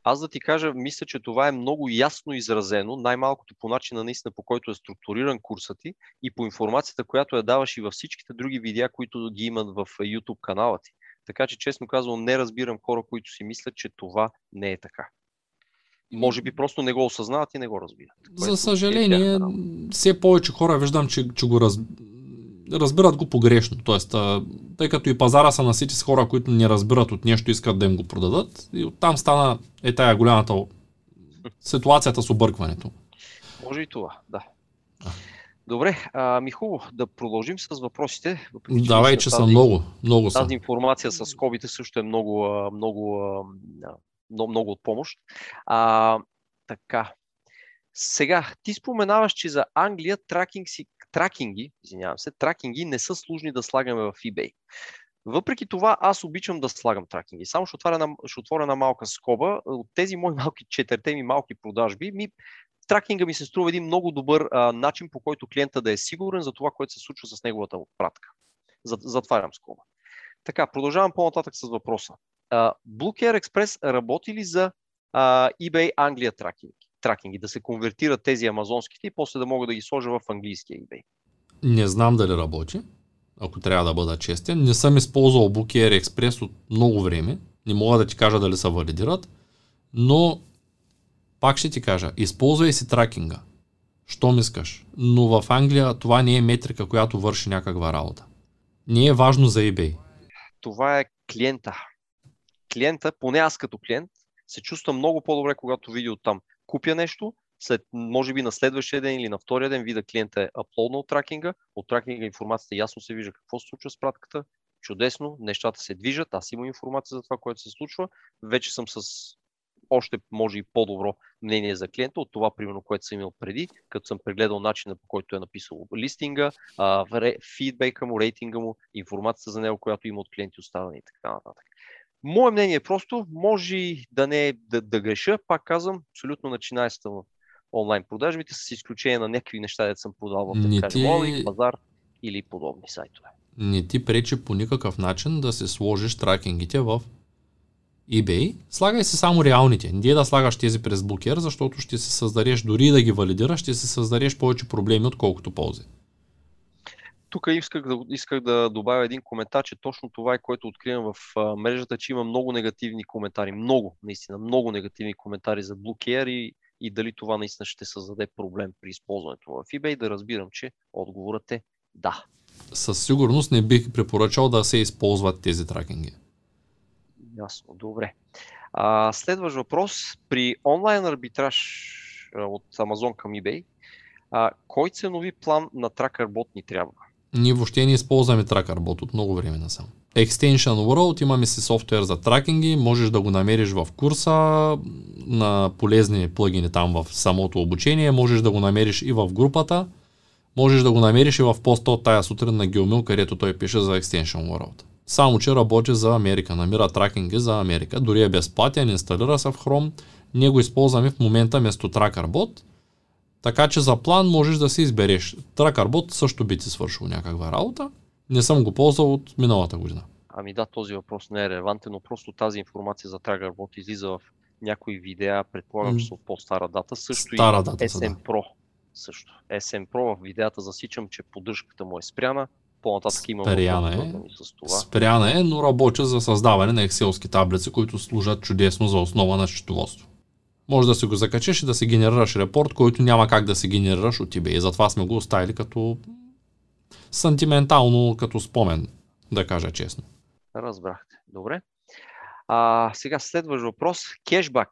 Аз да ти кажа, мисля, че това е много ясно изразено, най-малкото по начина наистина по който е структуриран курсът ти и по информацията, която я даваш и във всичките други видеа, които ги имат в YouTube канала ти. Така че, честно казвам, не разбирам хора, които си мислят, че това не е така. Може би просто не го осъзнават и не го разбират. За съжаление, е все повече хора виждам, че, че го раз... разбират го погрешно. Тоест, тъй като и пазара са насити с хора, които не разбират от нещо, искат да им го продадат. И оттам стана е тая голямата ситуацията с объркването. Може и това, да. Добре, ами хубаво да продължим с въпросите. Въпреки, Давай, че, са много, много са. Тази информация с скобите също е много, много, много, много от помощ. А, така. Сега, ти споменаваш, че за Англия тракинг си, тракинги, извинявам се, тракинги не са сложни да слагаме в eBay. Въпреки това, аз обичам да слагам тракинги. Само ще отворя, една, ще отворя една малка скоба. От тези мои малки, четирте ми малки продажби, ми, тракинга ми се струва един много добър а, начин, по който клиента да е сигурен за това, което се случва с неговата отпратка. Затварям скоба. Така, продължавам по-нататък с въпроса. Uh, Blue Care Express работи ли за uh, eBay Англия тракинги? тракинги, да се конвертират тези амазонските и после да мога да ги сложа в английския eBay. Не знам дали работи, ако трябва да бъда честен. Не съм използвал Bookier Express от много време. Не мога да ти кажа дали се валидират, но пак ще ти кажа, използвай си тракинга. Що искаш. Но в Англия това не е метрика, която върши някаква работа. Не е важно за eBay. Това е клиента. Клиента, поне аз като клиент, се чувствам много по-добре, когато видя там купя нещо, след, може би на следващия ден или на втория ден вида клиента е аплоднал тракинга, от тракинга информацията ясно се вижда какво се случва с пратката, чудесно, нещата се движат, аз имам информация за това, което се случва, вече съм с още може и по-добро мнение за клиента от това, примерно, което съм имал преди, като съм прегледал начина по който е написал листинга, фидбейка му, рейтинга му, информацията за него, която има от клиенти оставани и така нататък. Мое мнение е просто, може да не да, да греша, пак казвам, абсолютно начинайста в онлайн продажбите, с изключение на някакви неща, да съм продал в не ти... пазар или подобни сайтове. Не ти пречи по никакъв начин да се сложиш тракингите в eBay. Слагай се само реалните. Не да слагаш тези през блокер, защото ще се създадеш, дори да ги валидираш, ще се създадеш повече проблеми, отколкото ползи тук исках да, исках да добавя един коментар, че точно това е което откривам в а, мрежата, че има много негативни коментари. Много, наистина, много негативни коментари за Blue и, и дали това наистина ще създаде проблем при използването в eBay. Да разбирам, че отговорът е да. Със сигурност не бих препоръчал да се използват тези тракинги. Ясно, добре. А, следващ въпрос. При онлайн арбитраж от Amazon към eBay, а, кой ценови план на TrackerBot ни трябва? Ние въобще не използваме TrackerBot от много време насам. Extension World имаме си софтуер за тракинги, можеш да го намериш в курса на полезни плагини там в самото обучение, можеш да го намериш и в групата, можеш да го намериш и в поста от тая сутрин на Геомил, където той пише за Extension World. Само, че работи за Америка, намира тракинги за Америка, дори е безплатен, инсталира се в Chrome, ние го използваме в момента вместо TrackerBot, така че за план можеш да си избереш. Тракарбот също би ти свършил някаква работа. Не съм го ползвал от миналата година. Ами да, този въпрос не е релевантен, но просто тази информация за Тракарбот излиза в някои видеа, предполагам, че са от по-стара дата. Също Стара и дата SM да. Pro. Също. SM Pro в видеята засичам, че поддръжката му е спряна. По-нататък има Спряна е. с това. Спряна е, но работя за създаване на екселски таблици, които служат чудесно за основа на счетоводство може да си го закачиш и да си генерираш репорт, който няма как да се генерираш от eBay. Затова сме го оставили като сантиментално, като спомен, да кажа честно. Разбрахте. Добре. А, сега следващ въпрос. Кешбак.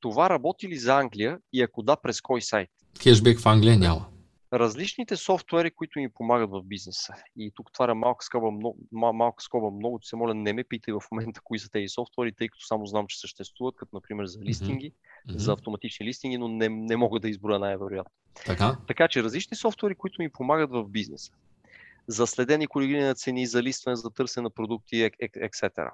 Това работи ли за Англия и ако да, през кой сайт? Кешбек в Англия няма различните софтуери, които ми помагат в бизнеса. И тук тваря малка скоба, много, мал, малка скоба много, се моля, не ме питай в момента кои са тези софтуери, тъй като само знам, че съществуват, като например за листинги, mm-hmm. за автоматични листинги, но не, не мога да изброя най-вероятно. Така? така че различни софтуери, които ми помагат в бизнеса. За следени коригиране на цени, за листване, за търсене на продукти, etc.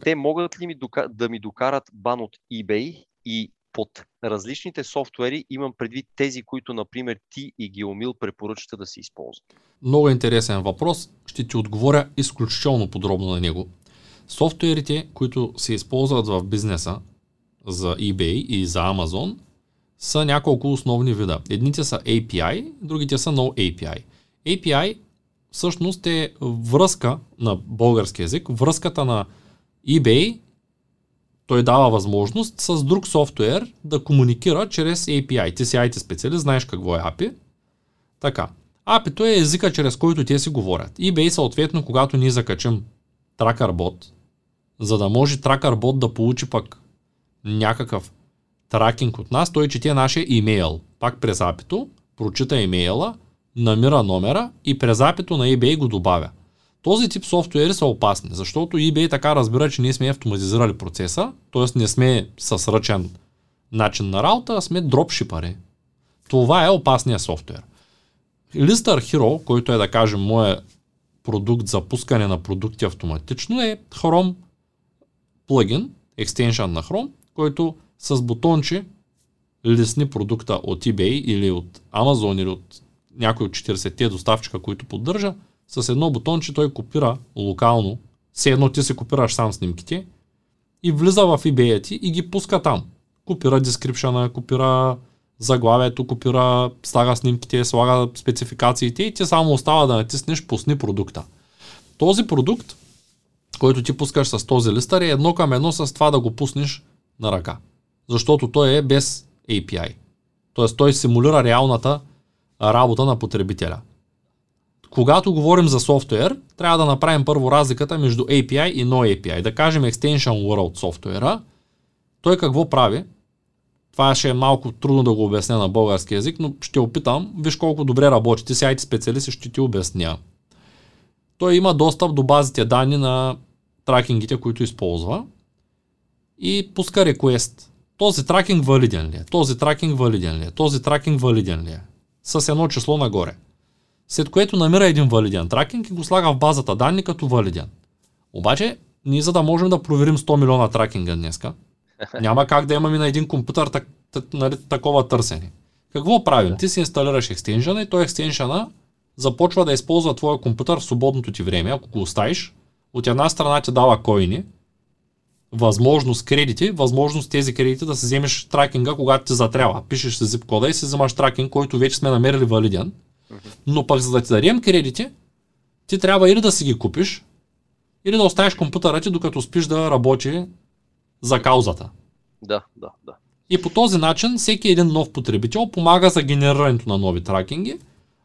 Те могат ли ми да ми докарат бан от eBay и под различните софтуери имам предвид тези, които, например, ти и Геомил препоръчате да се използват? Много интересен въпрос. Ще ти отговоря изключително подробно на него. Софтуерите, които се използват в бизнеса за eBay и за Amazon, са няколко основни вида. Едните са API, другите са No API. API всъщност е връзка на български язик, връзката на eBay той дава възможност с друг софтуер да комуникира чрез API. Ти си IT специалист, знаеш какво е API. Така. API-то е езика, чрез който те си говорят. eBay съответно, когато ние закачим TrackerBot, за да може TrackerBot да получи пък някакъв тракинг от нас, той чете нашия имейл. Пак през API-то, прочита имейла, намира номера и през API-то на eBay го добавя. Този тип софтуери са опасни, защото eBay така разбира, че ние сме автоматизирали процеса, т.е. не сме с ръчен начин на работа, а сме дропшипари. Това е опасният софтуер. Lister Hero, който е да кажем моя продукт за пускане на продукти автоматично е Chrome плагин, екстеншън на Chrome, който с бутонче лесни продукта от eBay или от Amazon или от някой от 40-те доставчика, които поддържа, с едно бутонче той копира локално, все едно ти си копираш сам снимките и влиза в eBay ти и ги пуска там. Копира дескрипшена, копира заглавието, копира, слага снимките, слага спецификациите и ти само остава да натиснеш пусни продукта. Този продукт, който ти пускаш с този листър е едно към едно с това да го пуснеш на ръка. Защото той е без API. Тоест той симулира реалната работа на потребителя. Когато говорим за софтуер, трябва да направим първо разликата между API и No API. Да кажем Extension World софтуера, той какво прави? Това ще е малко трудно да го обясня на български язик, но ще опитам. Виж колко добре работи. Ти си IT специалист ще ти обясня. Той има достъп до базите данни на тракингите, които използва и пуска реквест. Този тракинг валиден ли е? Този тракинг валиден ли е? Този тракинг валиден ли е? С едно число нагоре. След което намира един валиден тракинг и го слага в базата данни като валиден. Обаче, ние за да можем да проверим 100 милиона тракинга днеска, няма как да имаме на един компютър так, так, нали, такова търсене. Какво правим? Ти си инсталираш екстенжена и той екстенжена започва да използва твоя компютър в свободното ти време, ако го оставиш. От една страна ти дава койни, възможност кредити, възможност тези кредити да си вземеш тракинга, когато ти затрябва. Пишеш си zip кода и си вземаш тракинг, който вече сме намерили валиден. Но пък за да ти дадем кредити, ти трябва или да си ги купиш, или да оставиш компютъра ти, докато спиш да работи за каузата. Да, да, да. И по този начин всеки един нов потребител помага за генерирането на нови тракинги,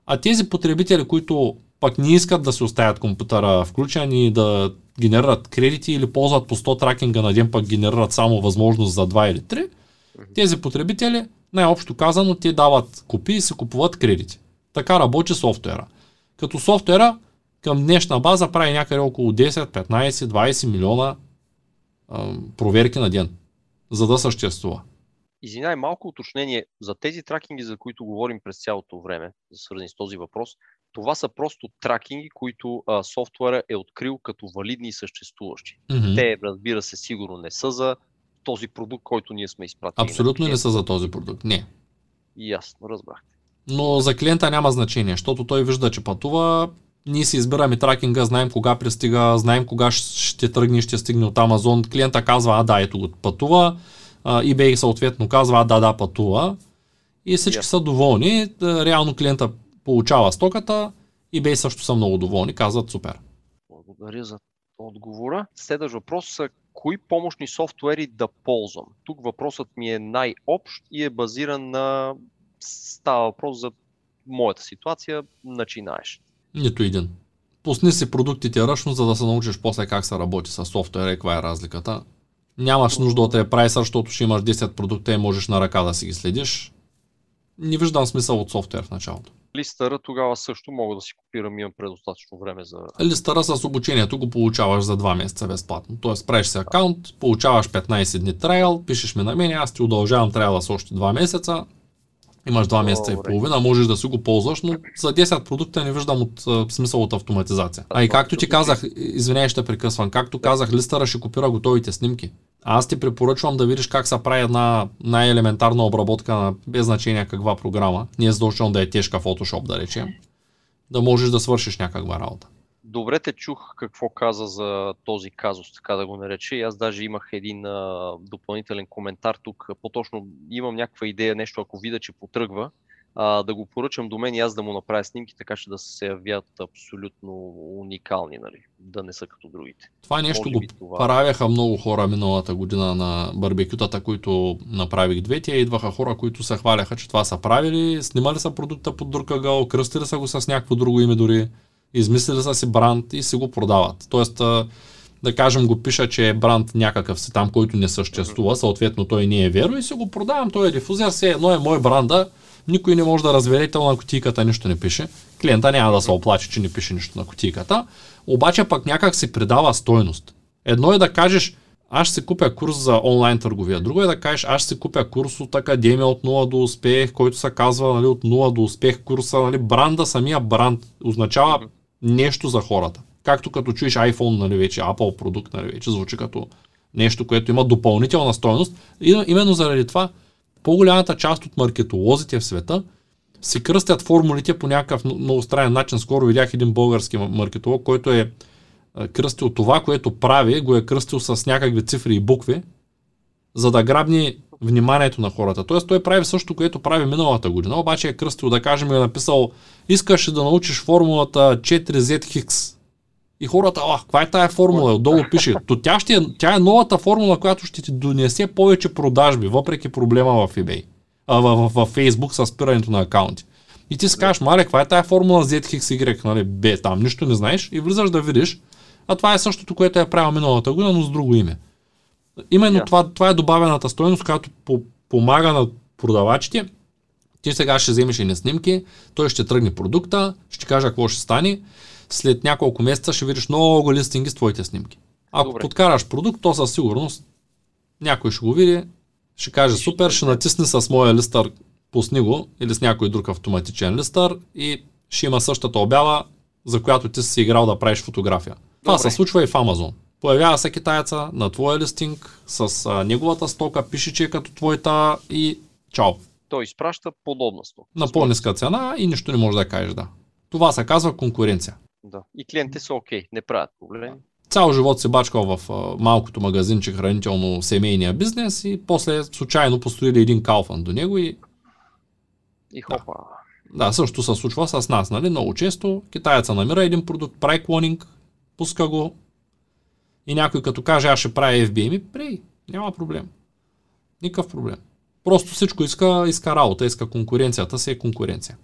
а тези потребители, които пък не искат да се оставят компютъра включен и да генерират кредити или ползват по 100 тракинга на ден, пък генерират само възможност за 2 или 3, тези потребители, най-общо казано, те дават купи и се купуват кредити. Така работи софтуера. Като софтуера към днешна база прави някъде около 10, 15, 20 милиона а, проверки на ден, за да съществува. Извинай, малко уточнение. За тези тракинги, за които говорим през цялото време, свързани с този въпрос, това са просто тракинги, които а, софтуера е открил като валидни и съществуващи. Mm-hmm. Те, разбира се, сигурно не са за този продукт, който ние сме изпратили. Абсолютно не са за този продукт. Не. Ясно, разбрахте. Но за клиента няма значение, защото той вижда, че пътува, ние си избираме тракинга, знаем кога пристига, знаем кога ще тръгне и ще стигне от Амазон. Клиента казва, а да, ето го пътува. EBay съответно казва, а да, да, пътува. И всички yeah. са доволни. Реално клиента получава стоката, eBay също са много доволни, казват супер. Благодаря за отговора. Следващ въпрос са кои помощни софтуери да ползвам? Тук въпросът ми е най-общ и е базиран на става въпрос за моята ситуация, начинаеш. Нито един. Пусни си продуктите ръчно, за да се научиш после как се работи с софтуера и каква е разликата. Нямаш нужда от е прайсър, защото ще имаш 10 продукта и можеш на ръка да си ги следиш. Не виждам смисъл от софтуер в началото. Листъра тогава също мога да си копирам, имам предостатъчно време за... Листъра с обучението го получаваш за 2 месеца безплатно. Тоест правиш си акаунт, получаваш 15 дни трайл, пишеш ми на мен, аз ти удължавам трайла с още 2 месеца, Имаш два месеца Добре. и половина, можеш да си го ползваш, но за 10 продукта не виждам от смисъл от автоматизация. А и както ти казах, извинявай, ще прекъсвам, както казах, листъра ще копира готовите снимки. Аз ти препоръчвам да видиш как се прави една най-елементарна обработка на без значение каква програма. Не е задължително да е тежка Photoshop, да речем. Да можеш да свършиш някаква работа добре те чух какво каза за този казус, така да го нарече. И аз даже имах един а, допълнителен коментар тук. По-точно имам някаква идея, нещо ако видя, че потръгва, а, да го поръчам до мен и аз да му направя снимки, така че да се явят абсолютно уникални, нали? да не са като другите. Това нещо го това... правяха много хора миналата година на барбекютата, които направих двете. Идваха хора, които се хваляха, че това са правили, снимали са продукта под друг ъгъл, кръстили са го с някакво друго име дори измислили са си бранд и си го продават. Тоест, да кажем, го пиша, че е бранд някакъв си там, който не съществува, съответно той не е веро и си го продавам, той е дифузер, все едно е мой бранда, никой не може да разбере, на кутийката нищо не пише. Клиента няма да се оплаче, че не пише нищо на кутийката, обаче пък някак си придава стойност. Едно е да кажеш, аз ще си купя курс за онлайн търговия. Друго е да кажеш, аз ще си купя курс от Академия от 0 до успех, който се казва нали, от 0 до успех курса. Нали, бранда, самия бранд означава нещо за хората. Както като чуеш iPhone, нали вече, Apple продукт, нали вече звучи като нещо, което има допълнителна стоеност. И, именно заради това, по-голямата част от маркетолозите в света си кръстят формулите по някакъв много странен начин. Скоро видях един български маркетолог, който е кръстил това, което прави, го е кръстил с някакви цифри и букви, за да грабни вниманието на хората. Тоест той прави също, което прави миналата година, обаче е кръстил, да кажем, е написал искаш да научиш формулата 4Z Хикс. И хората, а, каква е тая формула? Отдолу пише. То тя, ще, тя е новата формула, която ще ти донесе повече продажби, въпреки проблема в eBay. А, в, в, в Facebook с спирането на акаунти. И ти си кажеш, мале, каква е тая формула ZXY, нали, Б, там нищо не знаеш и влизаш да видиш, а това е същото, което е правил миналата година, но с друго име. Именно yeah. това, това е добавената стоеност, която по, помага на продавачите. Ти сега ще вземеш и снимки, той ще тръгне продукта, ще каже какво ще стане. След няколко месеца ще видиш много листинги с твоите снимки. Ако Добре. подкараш продукт, то със сигурност някой ще го види, ще каже супер, ще натисне с моя листър, пусни го или с някой друг автоматичен листър и ще има същата обява, за която ти си играл да правиш фотография. Това Добре. се случва и в Амазон. Появява се китайца на твоя листинг с а, неговата стока, пише, че е като твоята и чао. Той изпраща подобна стока. На по-ниска цена и нищо не може да кажеш да. Това се казва конкуренция. Да. И клиентите са окей, okay, не правят проблеми. Цял живот се бачкал в а, малкото магазинче хранително семейния бизнес и после случайно построили един калфан до него и... И хопа. Да. да, също се случва с нас, нали? Много често китаеца намира един продукт, прави клонинг, пуска го, и някой като каже, аз ще правя FBA, ми прей, няма проблем. Никакъв проблем. Просто всичко иска, иска работа, иска конкуренцията си е конкуренция.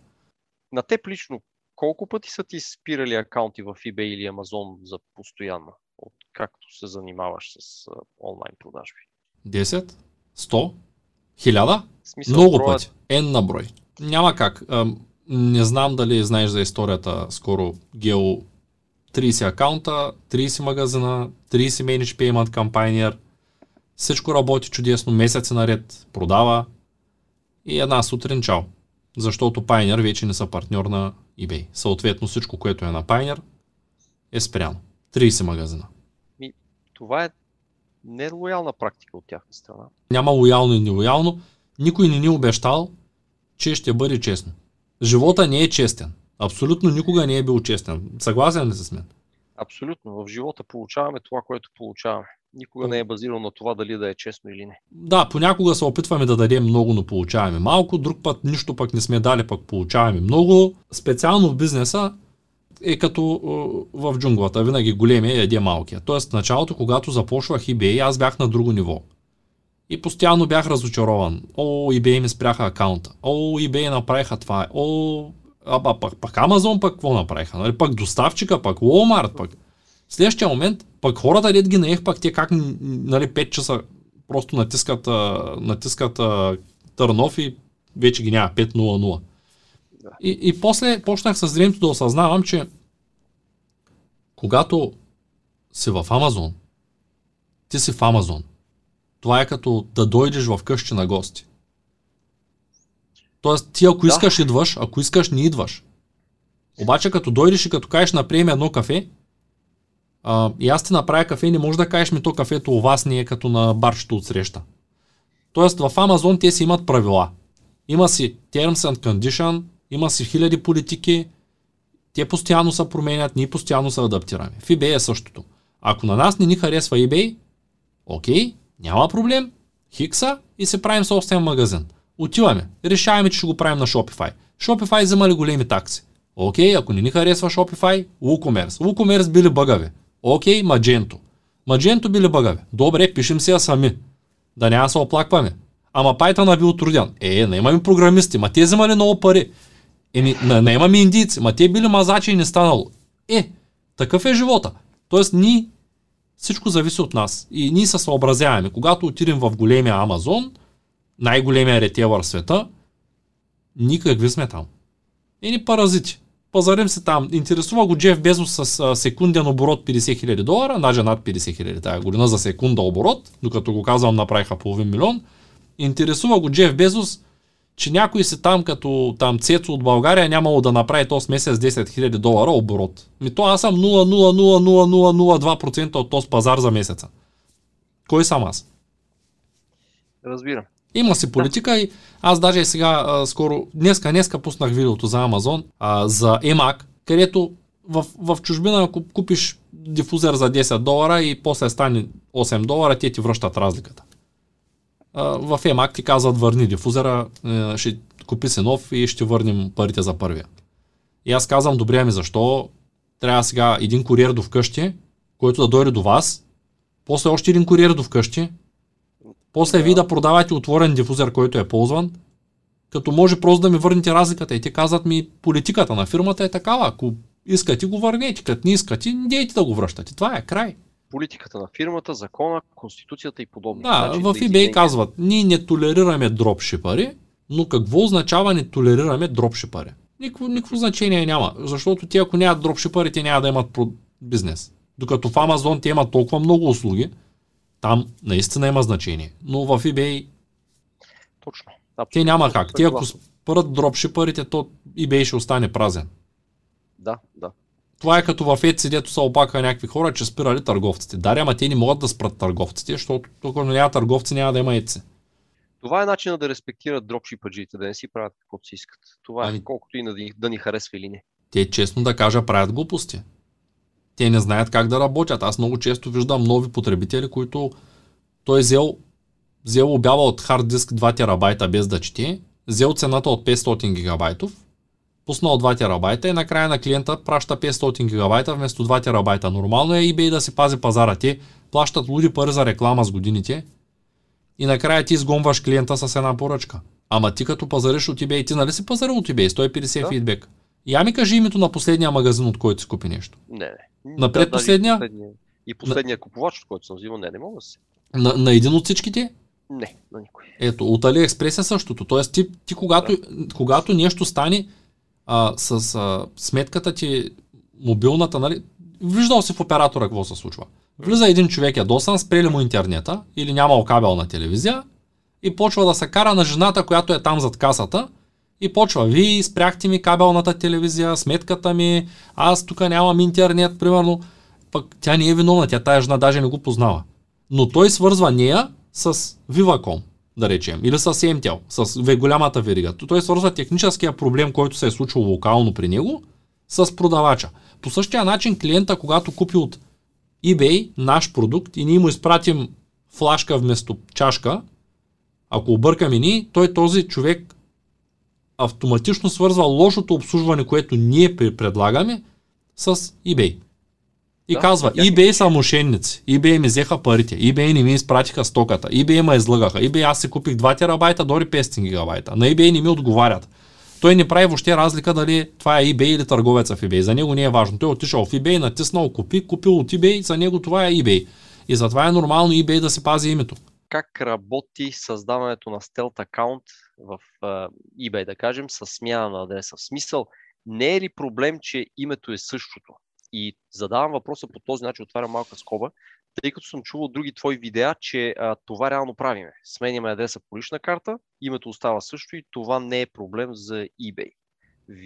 На теб лично, колко пъти са ти спирали акаунти в eBay или Amazon за постоянно, от както се занимаваш с онлайн продажби? 10? 100? 1000? Смисъл, Много броят... пъти. N на брой. Няма как. Не знам дали знаеш за историята скоро Гео 30 акаунта, 30 магазина, 30 Manage Payment Campaigner. Всичко работи чудесно, месеци наред продава и една сутрин чао. Защото Pioneer вече не са партньор на eBay. Съответно всичко, което е на Pioneer е спряно. 30 магазина. И това е нелоялна практика от тяхна страна. Няма лоялно и нелоялно. Никой не ни обещал, че ще бъде честно. Живота не е честен. Абсолютно никога не е бил честен. Съгласен ли с мен? Абсолютно. В живота получаваме това, което получаваме. Никога не е базирано на това дали да е честно или не. Да, понякога се опитваме да дадем много, но получаваме малко. Друг път нищо пък не сме дали, пък получаваме много. Специално в бизнеса е като в джунглата. Винаги големия яде малкия. Тоест, в началото, когато започвах eBay, аз бях на друго ниво. И постоянно бях разочарован. О, eBay ми спряха акаунта. О, eBay направиха това. О, а, а пък, пък Амазон пък какво направиха? Нали? Пък доставчика, пък Walmart пък. В следващия момент, пък хората дед ги наех, пък те как нали, 5 часа просто натискат, натискат Търнов и вече ги няма 5.00. И, и после почнах с времето да осъзнавам, че когато си в Амазон, ти си в Амазон. Това е като да дойдеш в къщи на гости. Тоест, ти ако да. искаш идваш, ако искаш не идваш. Обаче като дойдеш и като кажеш наприем едно кафе, а, и аз ти направя кафе, не можеш да кажеш ми то кафето у вас не е като на барчето от среща. Тоест в Амазон те си имат правила. Има си terms and condition, има си хиляди политики, те постоянно се променят, ние постоянно се адаптираме. В eBay е същото. Ако на нас не ни харесва eBay, окей, няма проблем, хикса и се правим собствен магазин. Отиваме. Решаваме, че ще го правим на Shopify. Shopify взема ли големи такси? Окей, ако не ни харесва Shopify, WooCommerce. WooCommerce били бъгави. Окей, Magento. Magento били бъгави. Добре, пишем си я сами. Да няма се оплакваме. Ама Python е бил труден. Е, не имаме програмисти, ма те вземали много пари. Еми, не имаме индийци, ма те били мазачи и не станало. Е, такъв е живота. Тоест, ние всичко зависи от нас. И ние се съобразяваме. Когато отидем в големия Амазон, най-големия ретелър в света, никакви сме там. Ени паразити. Пазарим се там. Интересува го Джеф Безос с а, секунден оборот 50 000 долара, даже над 50 000 тая година за секунда оборот, докато го казвам направиха половин милион. Интересува го Джеф Безос че някой си там като там Цецо от България нямало да направи този месец 10 000 долара оборот. Ми то аз съм 0,00002% от този пазар за месеца. Кой съм аз? Разбирам. Има си политика да. и аз даже и сега а, скоро, днеска, днеска пуснах видеото за Амазон, а, за EMAG, където в, в чужбина купиш дифузер за 10 долара и после стане 8 долара, те ти връщат разликата. А, в EMAG ти казват върни дифузера, е, ще купи си нов и ще върнем парите за първия. И аз казвам, добре, ами защо трябва сега един куриер до вкъщи, който да дойде до вас, после още един куриер до вкъщи, после да. ви да продавате отворен дифузер, който е ползван, като може просто да ми върнете разликата. И те казват ми, политиката на фирмата е такава. Ако искате, го върнете. Като не искате, не дейте да го връщате. Това е край. Политиката на фирмата, закона, конституцията и подобно. Да, значи, в eBay да казват, ние не толерираме дропшипари, но какво означава не толерираме дропшипари? Никакво, никакво значение няма, защото те ако нямат дропшипари, те няма да имат бизнес. Докато в Amazon те имат толкова много услуги, там наистина има значение. Но в eBay Точно. Те няма как. Те ако спрат дропшипарите, то eBay ще остане празен. Да, да. Това е като в Etsy, дето са опака някакви хора, че спирали търговците. Даря, ама те не могат да спрат търговците, защото тук няма търговци, няма да има Etsy. Това е начинът да респектират дропшипаджите, да не си правят каквото си искат. Това е ами... колкото и да да ни харесва или не. Те, честно да кажа, правят глупости. Те не знаят как да работят. Аз много често виждам нови потребители, които той е взел, взел обява от хард диск 2 терабайта без да чете, взел цената от 500 гигабайтов, пуснал 2 терабайта и накрая на клиента праща 500 гигабайта вместо 2 терабайта. Нормално е eBay да си пази пазара. Те плащат луди пари за реклама с годините и накрая ти изгонваш клиента с една поръчка. Ама ти като пазариш от eBay, ти нали си пазарил от eBay, 150 да. фидбек. Я ми кажи името на последния магазин, от който си купи нещо. Не, не. Напред да, последния? последния? И последния на... купувач, от който съм взимал, не, не мога да се. На, на един от всичките? Не, на никой. Ето, от AliExpress е същото. Тоест, ти, ти когато, да. когато нещо стане а, с а, сметката ти, мобилната, нали, виждал си в оператора какво се случва. Влиза един човек ядосан, спрели му интернета или нямал кабел на телевизия и почва да се кара на жената, която е там зад касата и почва, вие спряхте ми кабелната телевизия, сметката ми, аз тук нямам интернет, примерно. Пък тя не е виновна, тя тая жена даже не го познава. Но той свързва нея с Viva.com, да речем, или с MTEL, с голямата верига. Той свързва техническия проблем, който се е случил локално при него, с продавача. По същия начин клиента, когато купи от eBay наш продукт и ние му изпратим флашка вместо чашка, ако объркаме ни, той този човек автоматично свързва лошото обслужване, което ние предлагаме с eBay. И да, казва, eBay са мошенници, eBay ми взеха парите, eBay не ми изпратиха стоката, eBay ме излъгаха, eBay аз си купих 2 терабайта, дори 500 гигабайта. На eBay не ми отговарят. Той не прави въобще разлика дали това е eBay или търговеца в eBay. За него не е важно. Той е отишъл в eBay, натиснал купи, купил от eBay, за него това е eBay. И затова е нормално eBay да се пази името. Как работи създаването на стелт акаунт в uh, eBay, да кажем, с смяна на адреса? В смисъл, не е ли проблем, че името е същото? И задавам въпроса по този начин, отварям малка скоба, тъй като съм чувал други твои видеа, че а, това реално правиме. Сменяме адреса по лична карта, името остава също и това не е проблем за eBay.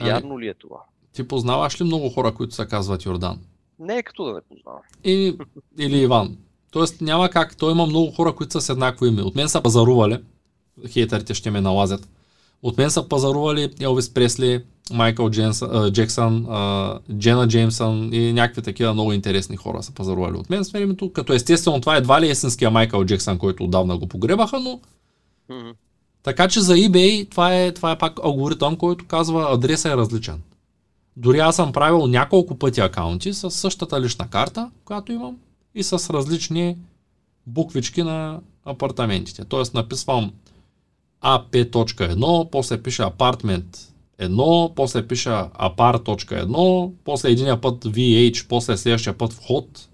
Вярно ами, ли е това? Ти познаваш ли много хора, които се казват Йордан? Не е като да не познавам. И, или Иван. Тоест няма как. Той има много хора, които са с еднакво име. От мен са пазарували. Хейтерите ще ме налазят. От мен са пазарували Елвис Пресли, Майкъл Дженсън, Джексън, Джена Джеймсън и някакви такива много интересни хора са пазарували от мен с времето. Като естествено това едва ли е есенския Майкъл Джексън, който отдавна го погребаха, но mm-hmm. така че за eBay това е, това е пак алгоритъм, който казва адреса е различен. Дори аз съм правил няколко пъти акаунти с същата лична карта, която имам и с различни буквички на апартаментите. Тоест написвам AP.1, после пише апартмент 1, после пише apart.1, после единия път VH, после следващия път вход,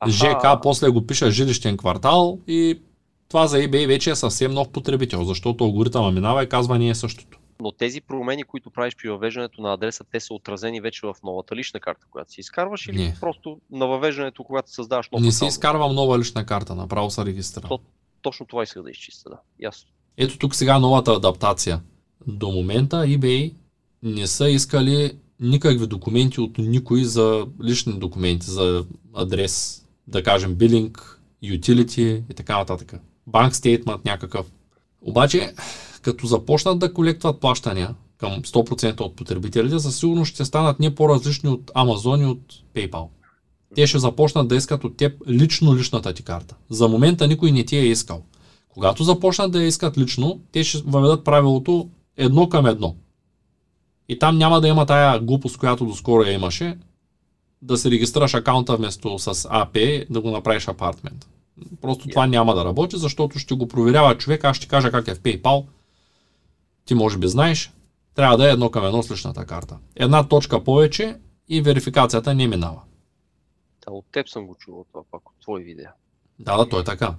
Аха. ЖК, после го пиша жилищен квартал и това за eBay вече е съвсем нов потребител, защото алгоритъма минава и казва ние е същото. Но тези промени, които правиш при въвеждането на адреса, те са отразени вече в новата лична карта, която си изкарваш или не. просто на въвеждането, когато създаваш нова Не си изкарвам нова лична карта, направо се регистрирам. То, точно това иска да изчиста, да. Ясно. Ето тук сега новата адаптация. До момента eBay не са искали никакви документи от никой за лични документи, за адрес, да кажем билинг, utility и така нататък. Банк стейтмент някакъв. Обаче, като започнат да колектват плащания към 100% от потребителите, със сигурност ще станат не по-различни от Amazon и от PayPal. Те ще започнат да искат от теб лично личната ти карта. За момента никой не ти е искал. Когато започнат да я искат лично, те ще въведат правилото едно към едно. И там няма да има тая глупост, която доскоро я имаше, да се регистрираш акаунта вместо с AP, да го направиш апартмент. Просто yeah. това няма да работи, защото ще го проверява човек, аз ще кажа как е в PayPal. Ти може би знаеш, трябва да е едно към едно с личната карта. Една точка повече и верификацията не минава. Да, от теб съм го чувал това пак, от твои видео. Да, да, той е така.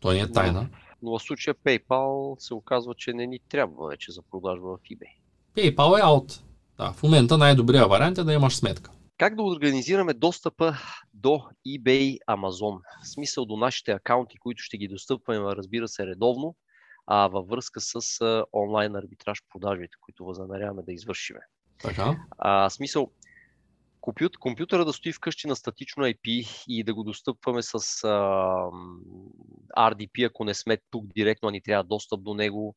Той не е тайна. Но, но в случая PayPal се оказва, че не ни трябва вече за продажба в eBay. PayPal е out. Да, в момента най-добрият вариант е да имаш сметка. Как да организираме достъпа до eBay Amazon? В смисъл до нашите акаунти, които ще ги достъпваме, разбира се, редовно, а във връзка с а, онлайн арбитраж продажбите, които възнамеряваме да извършиме. Така. А, смисъл, компют, компютъра да стои вкъщи на статично IP и да го достъпваме с а, RDP, ако не сме тук директно, а ни трябва достъп до него,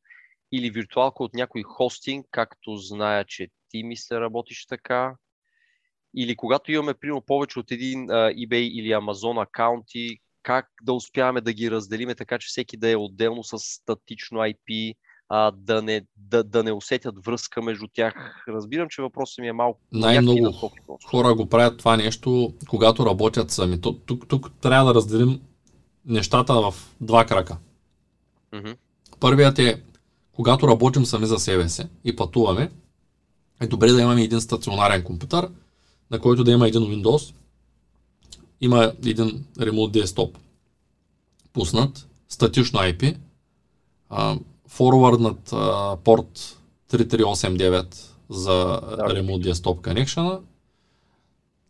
или виртуалка от някой хостинг, както зная, че ти мисля работиш така, или когато имаме примерно повече от един а, eBay или Amazon акаунти, как да успяваме да ги разделиме така, че всеки да е отделно с статично IP, а, да, не, да, да не усетят връзка между тях. Разбирам, че въпросът ми е малко. Най-много хора го правят това нещо, когато работят сами. Тук, тук, тук трябва да разделим нещата в два крака. Mm-hmm. Първият е, когато работим сами за себе си и пътуваме, е добре да имаме един стационарен компютър, на който да има един Windows, има един Remote Desktop пуснат, статично IP, форварднат порт 3389 за да. Remote Desktop Connection.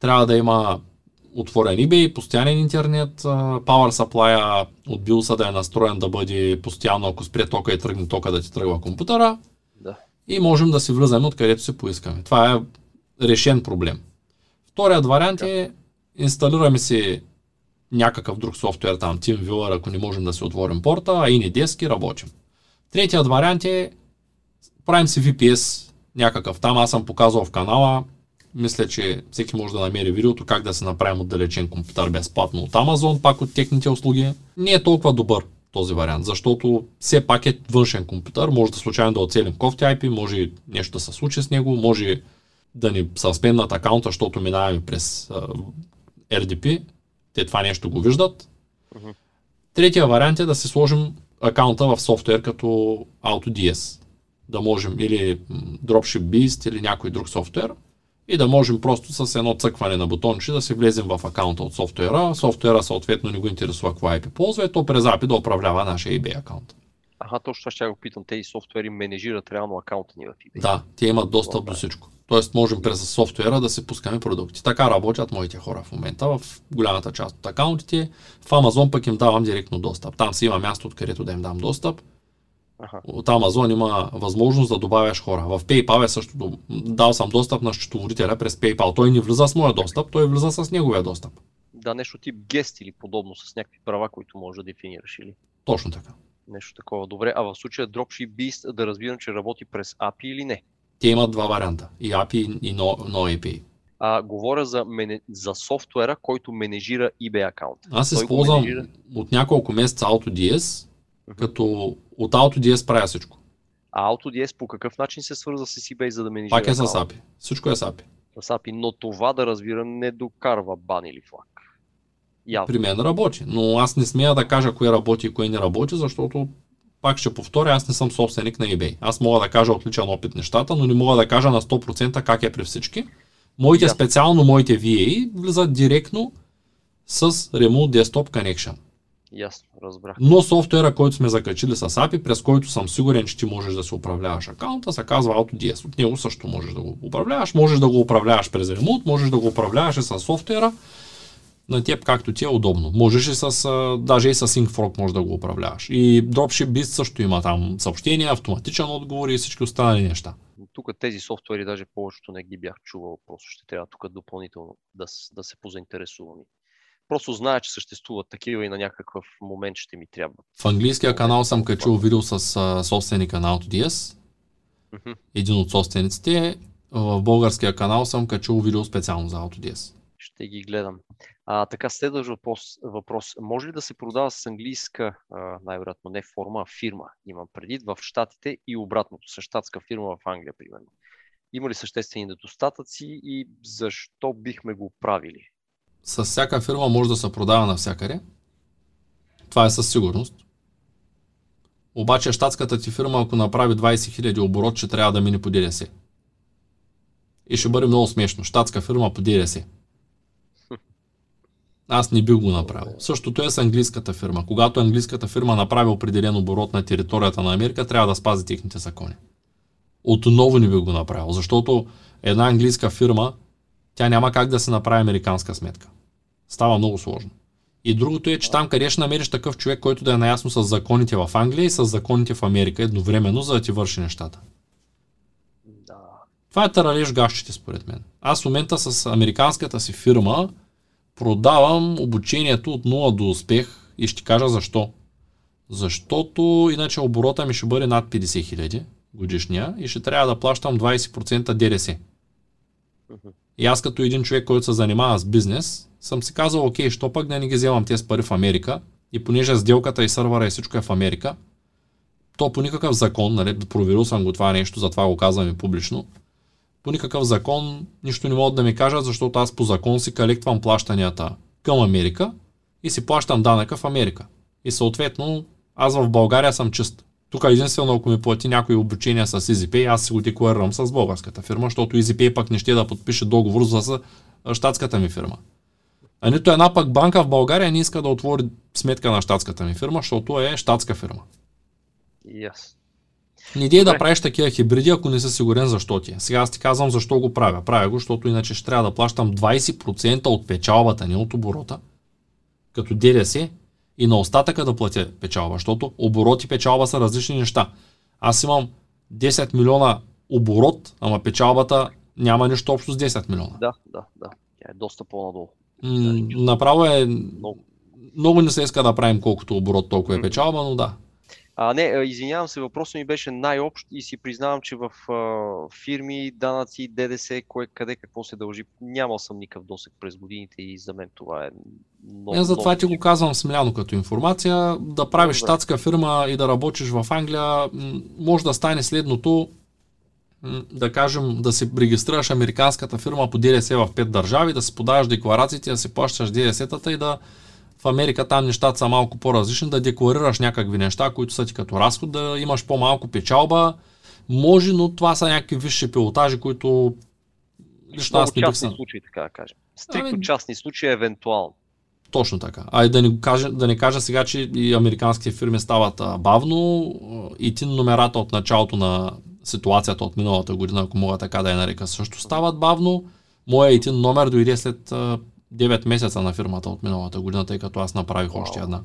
Трябва да има отворен eBay, постоянен интернет, Power Supply от BIOS да е настроен да бъде постоянно, ако спре тока и тръгне тока да ти тръгва компютъра. Да. И можем да си влизаме откъдето се поискаме. Това е решен проблем. Вторият вариант е инсталираме си някакъв друг софтуер, там TeamViewer, ако не можем да си отворим порта, а и не дески, работим. Третият вариант е правим си VPS някакъв там, аз съм показал в канала, мисля, че всеки може да намери видеото как да се направим отдалечен компютър безплатно от Amazon, пак от техните услуги. Не е толкова добър този вариант, защото все пак е външен компютър, може да случайно да оцелим кофти IP, може нещо да се случи с него, може да ни съспенднат акаунта, защото минаваме през RDP, те това нещо го виждат. Uh-huh. Третия вариант е да си сложим акаунта в софтуер като AutoDS. Да можем или Dropship или някой друг софтуер и да можем просто с едно цъкване на бутонче да си влезем в акаунта от софтуера. Софтуера съответно не го интересува какво IP ползва и то през API да управлява нашия eBay акаунт. Ага, точно това ще го питам. Тези софтуери менежират реално акаунта ни в eBay. Да, те имат достъп до всичко. Тоест можем през софтуера да се пускаме продукти. Така работят моите хора в момента в голямата част от акаунтите. В Amazon пък им давам директно достъп. Там си има място, откъдето да им дам достъп. Ага. От Amazon има възможност да добавяш хора. В PayPal е също. Дал съм достъп на счетоводителя през PayPal. Той не влиза с моя достъп, той влиза с неговия достъп. Да, нещо тип гест или подобно с някакви права, които може да дефинираш или? Точно така. Нещо такова. Добре, а в случая Dropship Beast да разбирам, че работи през API или не? Те имат два варианта. И API и no, no API. А, говоря за, мене, за софтуера, който менежира eBay аккаунт. Аз използвам менежира... от няколко месеца AutoDS, като от AutoDS правя всичко. А AutoDS по какъв начин се свърза с eBay, за да менежира Пак е с API. Всичко е с API. С API, но това да разбирам не докарва бан или флаг. Явно. При мен работи, но аз не смея да кажа кое работи и кое не работи, защото пак ще повторя, аз не съм собственик на eBay. Аз мога да кажа отличен опит нещата, но не мога да кажа на 100% как е при всички. Моите, yeah. специално моите VA, влизат директно с Remote Desktop Connection. Ясно, разбрах. Но софтуера, който сме закачили с API, през който съм сигурен, че ти можеш да се управляваш акаунта, се казва AutoDS. От него също можеш да го управляваш. Можеш да го управляваш през Remote, можеш да го управляваш и с софтуера на теб както ти е удобно. Можеш и с, даже и с SyncFrog може да го управляваш. И Dropship също има там съобщения, автоматичен отговор и всички останали неща. Тук тези софтуери даже повечето не ги бях чувал, просто ще трябва тук допълнително да, да се позаинтересувам. Просто зная, че съществуват такива и на някакъв момент ще ми трябва. В английския канал съм качил видео с а, собственика на AutoDS. Mm-hmm. Един от собствениците. В българския канал съм качил видео специално за AutoDS. Ще ги гледам. А, така, следващ въпрос, въпрос. Може ли да се продава с английска, най-вероятно не форма, а фирма? Имам предвид в Штатите и обратното, с щатска фирма в Англия, примерно. Има ли съществени недостатъци и защо бихме го правили? С всяка фирма може да се продава навсякъде. Това е със сигурност. Обаче щатската ти фирма, ако направи 20 000 оборот, ще трябва да мине по ДДС. И ще бъде много смешно. Штатска фирма по ДДС. Аз не бих го направил. Същото е с английската фирма. Когато английската фирма направи определен оборот на територията на Америка, трябва да спази техните закони. Отново не бих го направил, защото една английска фирма, тя няма как да се направи американска сметка. Става много сложно. И другото е, че там къде ще намериш такъв човек, който да е наясно с законите в Англия и с законите в Америка едновременно, за да ти върши нещата. Да. Това е таралеж гащите, според мен. Аз в момента с американската си фирма продавам обучението от 0 до успех и ще кажа защо. Защото иначе оборота ми ще бъде над 50 хиляди годишния и ще трябва да плащам 20% ДДС. И аз като един човек, който се занимава с бизнес, съм си казал, окей, що пък да не ги вземам тези пари в Америка и понеже сделката и сървъра и всичко е в Америка, то по никакъв закон, нали, проверил съм го това нещо, затова го казвам и публично, по никакъв закон нищо не могат да ми кажат, защото аз по закон си колектвам плащанията към Америка и си плащам данъка в Америка. И съответно, аз в България съм чист. Тук единствено, ако ми плати някои обучения с EasyPay, аз си го декларирам с българската фирма, защото EasyPay пък не ще да подпише договор за щатската ми фирма. А нито една пък банка в България не иска да отвори сметка на щатската ми фирма, защото е щатска фирма. Yes. Не идея да правиш такива хибриди, ако не си сигурен защо ти е. Сега аз ти казвам защо го правя. Правя го, защото иначе ще трябва да плащам 20% от печалбата, не от оборота, като ДДС и на остатъка да платя печалба, защото оборот и печалба са различни неща. Аз имам 10 милиона оборот, ама печалбата няма нищо общо с 10 милиона. Да, да, да. Тя е доста по-надолу. М- направо е... Много. много не се иска да правим колкото оборот, толкова е печалба, но да. А, не, извинявам се, въпросът ми беше най-общ и си признавам, че в а, фирми, данъци, ДДС, кое, къде какво се дължи, нямал съм никакъв досек през годините и за мен това е много. Не, затова ти го казвам смляно като информация. Да правиш Добре. щатска фирма и да работиш в Англия, може да стане следното, да кажем, да се регистрираш американската фирма по ДДС в пет държави, да си подаваш декларациите, да си плащаш ДДС-тата и да в Америка там нещата са малко по-различни, да декларираш някакви неща, които са ти като разход, да имаш по-малко печалба. Може, но това са някакви висши пилотажи, които лично аз не бих частни случаи, така да кажем. Стрикто ами... частни случаи, евентуално. Точно така. А и да не, кажа, да не кажа сега, че и американските фирми стават а, бавно и ти номерата от началото на ситуацията от миналата година, ако мога така да я нарека, също стават бавно. Моя ИТИН номер дойде след 9 месеца на фирмата от миналата година, тъй като аз направих wow. още една.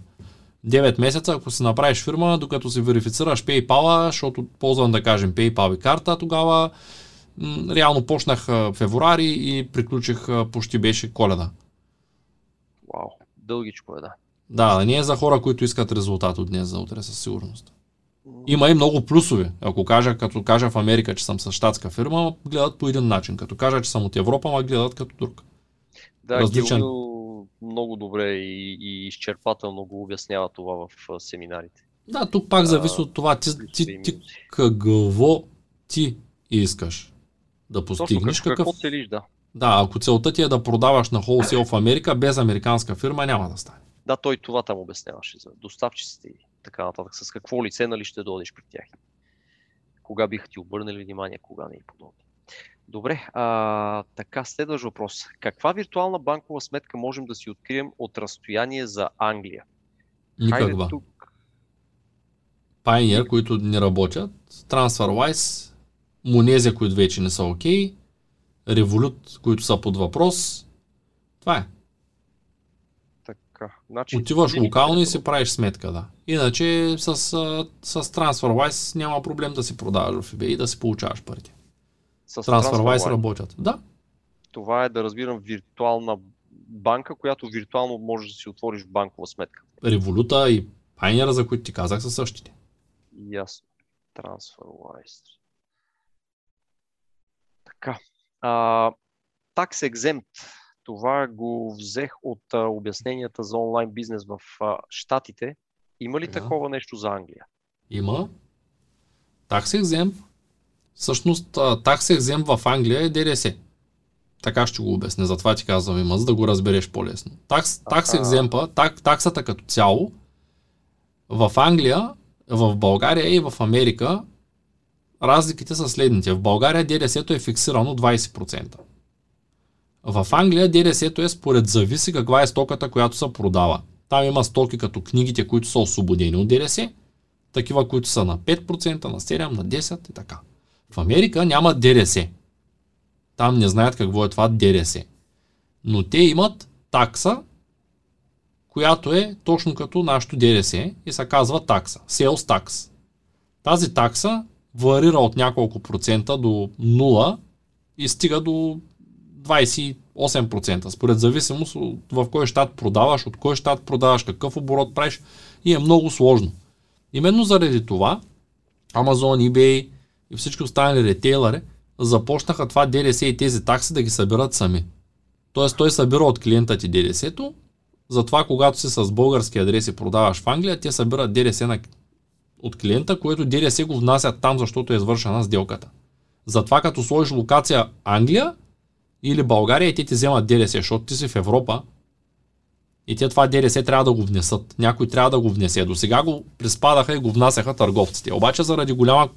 9 месеца, ако си направиш фирма, докато си верифицираш PayPal, защото ползвам да кажем PayPal и карта, тогава м- реално почнах февруари и приключих почти беше коледа. Вау, дългичко е, да. Да, не е за хора, които искат резултат от днес за утре, със сигурност. Има и много плюсове. Ако кажа, като кажа в Америка, че съм с щатска фирма, гледат по един начин. Като кажа, че съм от Европа, ма гледат като друг. Да, различен... Гил много добре и, и изчерпателно го обяснява това в семинарите. Да, тук пак зависи от това ти, ти, ти какво ти искаш да постигнеш. Точно, какво целиш, да. Да, ако целта ти е да продаваш на холсел в Америка без американска фирма, няма да стане. Да, той това там обясняваше за доставчиците и така нататък. С какво лице нали ще дойдеш при тях. Кога биха ти обърнали внимание, кога не и подобно. Добре, а, така, следващ въпрос. Каква виртуална банкова сметка можем да си открием от разстояние за Англия? Никаква. тук. Pioneer, които не работят, TransferWise, Monezia, които вече не са окей, okay, Revolut, които са под въпрос. Това е. Така. Значи, Отиваш локално и си правиш сметка, да. Иначе с, с TransferWise няма проблем да си продаваш в eBay и да си получаваш парите. С TransferWise работят. Да, Това е да разбирам виртуална банка, която виртуално можеш да си отвориш банкова сметка. Революта и Pioneer, за които ти казах, са същите. Ясно. TransferWise. Така. А, tax exempt. Това го взех от а, обясненията за онлайн бизнес в а, Штатите. Има ли Да. такова нещо за Англия? Има Tax Exempt. Всъщност, а, Tax Exempt в Англия е ДДС. Така ще го обясня, затова ти казвам има, за да го разбереш по-лесно. Такс, такс екземпа, так, таксата като цяло, в Англия, в България и в Америка, разликите са следните. В България ДДС-то е фиксирано 20%. В Англия ДДС-то е според зависи каква е стоката, която се продава. Там има стоки като книгите, които са освободени от ДДС, такива, които са на 5%, на 7%, на 10% и така. В Америка няма ДДС. Там не знаят какво е това ДДС. Но те имат такса, която е точно като нашото ДДС и се казва такса. Sales tax. Тази такса варира от няколко процента до 0 и стига до 28%, според зависимост в кой щат продаваш, от кой щат продаваш, какъв оборот правиш и е много сложно. Именно заради това Amazon, eBay и всички останали ретейлери започнаха това ДДС и тези такси да ги събират сами. Тоест той събира от клиента ти ДДС-то, затова когато си с български адрес и продаваш в Англия, те събират ДДС на, от клиента, което ДДС го внасят там, защото е извършена сделката. Затова като сложиш локация Англия или България те ти вземат ДДС, защото ти си в Европа и те това ДДС трябва да го внесат. Някой трябва да го внесе. До сега го приспадаха и го внасяха търговците. Обаче заради голяма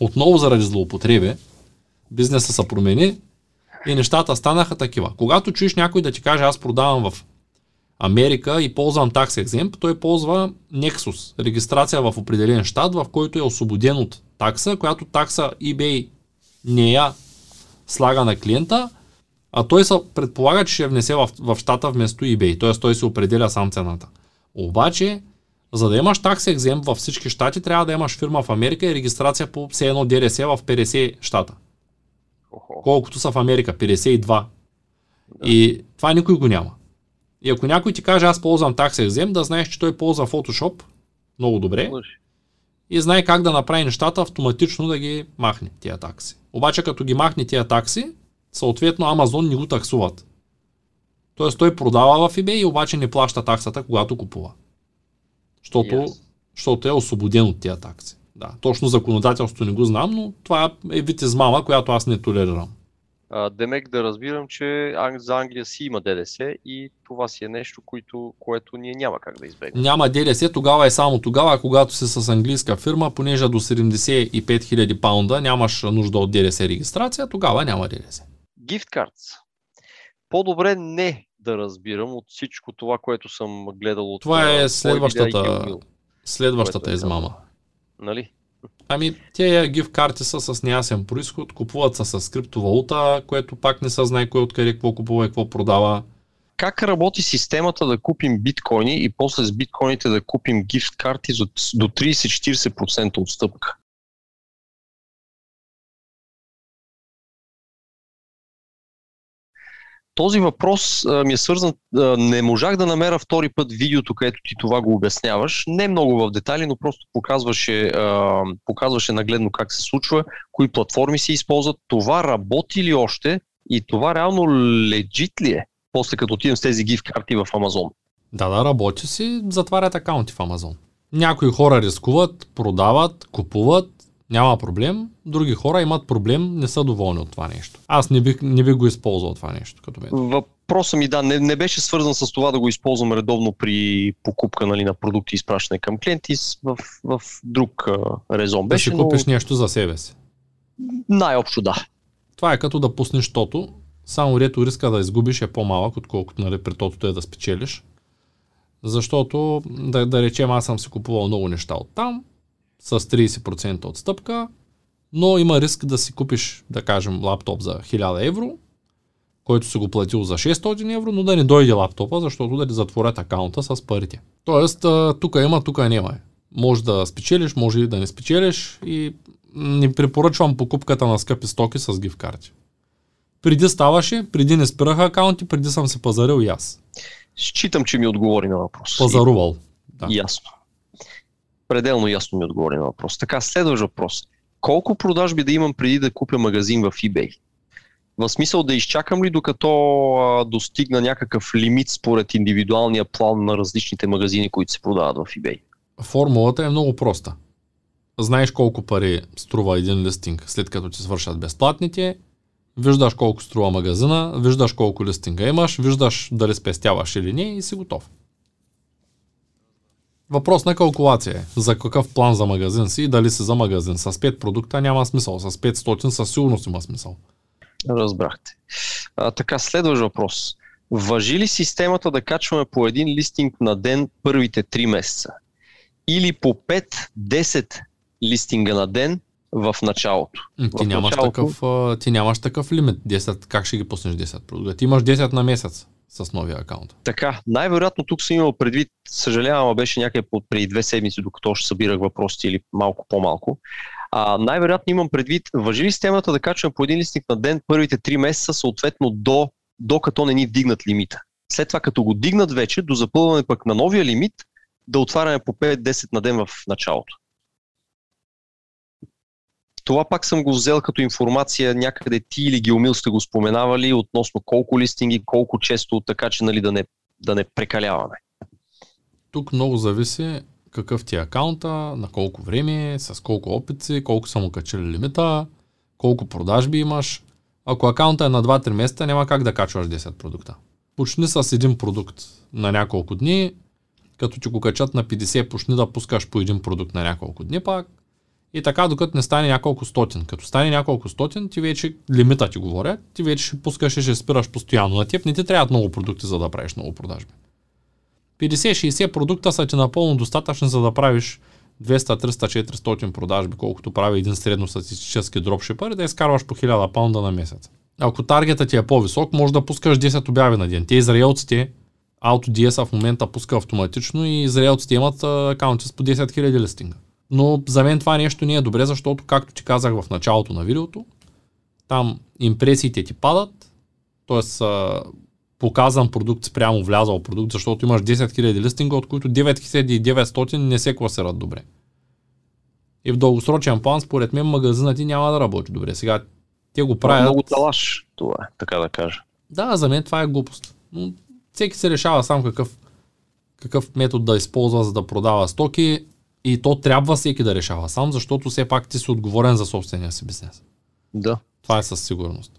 отново заради злоупотреби, бизнеса се промени и нещата станаха такива. Когато чуеш някой да ти каже аз продавам в Америка и ползвам Tax Exempt, той ползва Nexus, регистрация в определен щат, в който е освободен от такса, която такса eBay не я слага на клиента, а той се предполага, че ще внесе в, в щата вместо eBay, т.е. той се определя сам цената. Обаче, за да имаш такса екземп във всички щати, трябва да имаш фирма в Америка и регистрация по все едно ДРС в 50 щата. Колкото са в Америка, 52. И това никой го няма. И ако някой ти каже, аз ползвам такса екземп, да знаеш, че той ползва Photoshop много добре и знае как да направи нещата автоматично да ги махне тия такси. Обаче като ги махне тия такси, съответно Amazon не го таксуват. Тоест той продава в eBay и обаче не плаща таксата, когато купува. Защото, защото е освободен от тия такси. Да, точно законодателството не го знам, но това е вид измама, която аз не толерирам. А, Демек да разбирам, че за Англия си има ДДС и това си е нещо, което, което ние няма как да избегнем. Няма ДДС, тогава е само тогава, когато си с английска фирма, понеже до 75 000 паунда нямаш нужда от ДДС регистрация, тогава няма ДДС. Gift cards. По-добре не да разбирам от всичко това, което съм гледал от Това а, е следващата, Gilmil, следващата е измама. Нали? Ами, тези гифт карти са с неясен происход, купуват се с криптовалута, което пак не се знае кой откъде какво купува и какво продава. Как работи системата да купим биткоини и после с биткоините да купим гифт карти за- до 30-40% отстъпка? Този въпрос а, ми е свързан. А, не можах да намеря втори път видеото, където ти това го обясняваш. Не много в детайли, но просто показваше, а, показваше нагледно как се случва, кои платформи се използват. Това работи ли още и това реално легит ли е? После като отидем с тези гифт карти в Амазон. Да, да, работи си, затварят акаунти в Амазон. Някои хора рискуват, продават, купуват, няма проблем. Други хора имат проблем, не са доволни от това нещо. Аз не бих, не бих го използвал това нещо, като мен. Въпросът ми, да, не, не беше свързан с това да го използвам редовно при покупка нали, на продукти и изпращане към клиенти в, в друг а, резон. Да Беше, си купиш нещо за себе си. най-общо да. Това е като да пуснеш тото, само дето риска да изгубиш е по-малък, отколкото нали, при тотото е да спечелиш. Защото, да, да речем, аз съм си купувал много неща от там, с 30% отстъпка, но има риск да си купиш, да кажем, лаптоп за 1000 евро който си го платил за 600 евро, но да не дойде лаптопа, защото да ти затворят акаунта с парите. Тоест, тук има, тук няма. Може да спечелиш, може и да не спечелиш и не препоръчвам покупката на скъпи стоки с гиф карти. Преди ставаше, преди не спираха акаунти, преди съм се пазарил и аз. Считам, че ми отговори на въпрос. Пазарувал. Да. Ясно. Пределно ясно ми отговори на въпрос. Така, следващ въпрос. Колко продажби да имам преди да купя магазин в eBay? В смисъл да изчакам ли докато а, достигна някакъв лимит според индивидуалния план на различните магазини, които се продават в eBay? Формулата е много проста. Знаеш колко пари струва един листинг след като ти свършат безплатните, виждаш колко струва магазина, виждаш колко листинга имаш, виждаш дали спестяваш или не и си готов. Въпрос на калкулация е. За какъв план за магазин си и дали си за магазин. С 5 продукта няма смисъл. С 500 със сигурност има смисъл. Разбрахте. А, така, следващ въпрос. Въжи ли системата да качваме по един листинг на ден първите 3 месеца? Или по 5-10 листинга на ден в началото? Ти, в нямаш, началото... Такъв, ти нямаш такъв лимит. 10, как ще ги пуснеш 10 продукта? Ти имаш 10 на месец с новия акаунт. Така, най-вероятно тук съм имал предвид, съжалявам, беше някъде преди две седмици, докато още събирах въпросите или малко по-малко. А, най-вероятно имам предвид, въжи ли системата да качваме по един листник на ден първите 3 месеца, съответно до, докато не ни вдигнат лимита. След това, като го дигнат вече, до запълване пък на новия лимит, да отваряме по 5-10 на ден в началото. Това пак съм го взел като информация някъде ти или Геомил сте го споменавали относно колко листинги, колко често, така че нали, да, не, да не прекаляваме. Тук много зависи какъв ти е акаунта, на колко време, с колко опит си, колко са му качили лимита, колко продажби имаш. Ако акаунта е на 2-3 месеца, няма как да качваш 10 продукта. Почни с един продукт на няколко дни, като ти го качат на 50, почни да пускаш по един продукт на няколко дни пак. И така, докато не стане няколко стотин. Като стане няколко стотин, ти вече, лимита ти говоря, ти вече ще пускаш и ще спираш постоянно. На теб не ти трябват много продукти, за да правиш много продажби. 50-60 продукта са ти напълно достатъчни, за да правиш 200, 300, 400 продажби, колкото прави един средностатистически дропшипър и да изкарваш по 1000 паунда на месец. Ако таргета ти е по-висок, може да пускаш 10 обяви на ден. Те израелците, AutoDS в момента пуска автоматично и израелците имат акаунти с по 10 000 листинга. Но за мен това нещо не е добре, защото, както ти казах в началото на видеото, там импресиите ти падат, т.е. показан продукт спрямо влязал продукт, защото имаш 10 000 листинга, от които 9900 не се класират добре. И в дългосрочен план, според мен, магазинът ти няма да работи добре. Сега те го правят... Много талаш, това е, така да кажа. Да, за мен това е глупост. Но всеки се решава сам какъв, какъв метод да използва, за да продава стоки. И то трябва всеки да решава сам, защото все пак ти си отговорен за собствения си бизнес. Да. Това е със сигурност.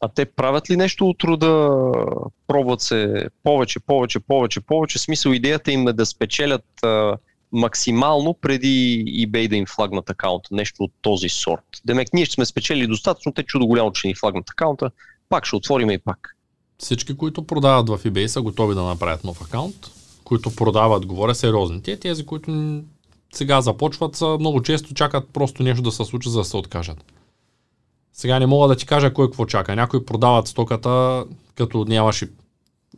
А те правят ли нещо от труда? Пробват се повече, повече, повече, повече. Смисъл идеята им е да спечелят а, максимално преди eBay да им флагнат акаунта. Нещо от този сорт. Демек, ние ще сме спечели достатъчно, те чудо голямо, че ни флагнат акаунта. Пак ще отворим и пак. Всички, които продават в eBay са готови да направят нов акаунт, които продават, говоря сериозни. Те, тези, които сега започват, са много често чакат просто нещо да се случи, за да се откажат. Сега не мога да ти кажа кой какво чака. Някои продават стоката, като нямаше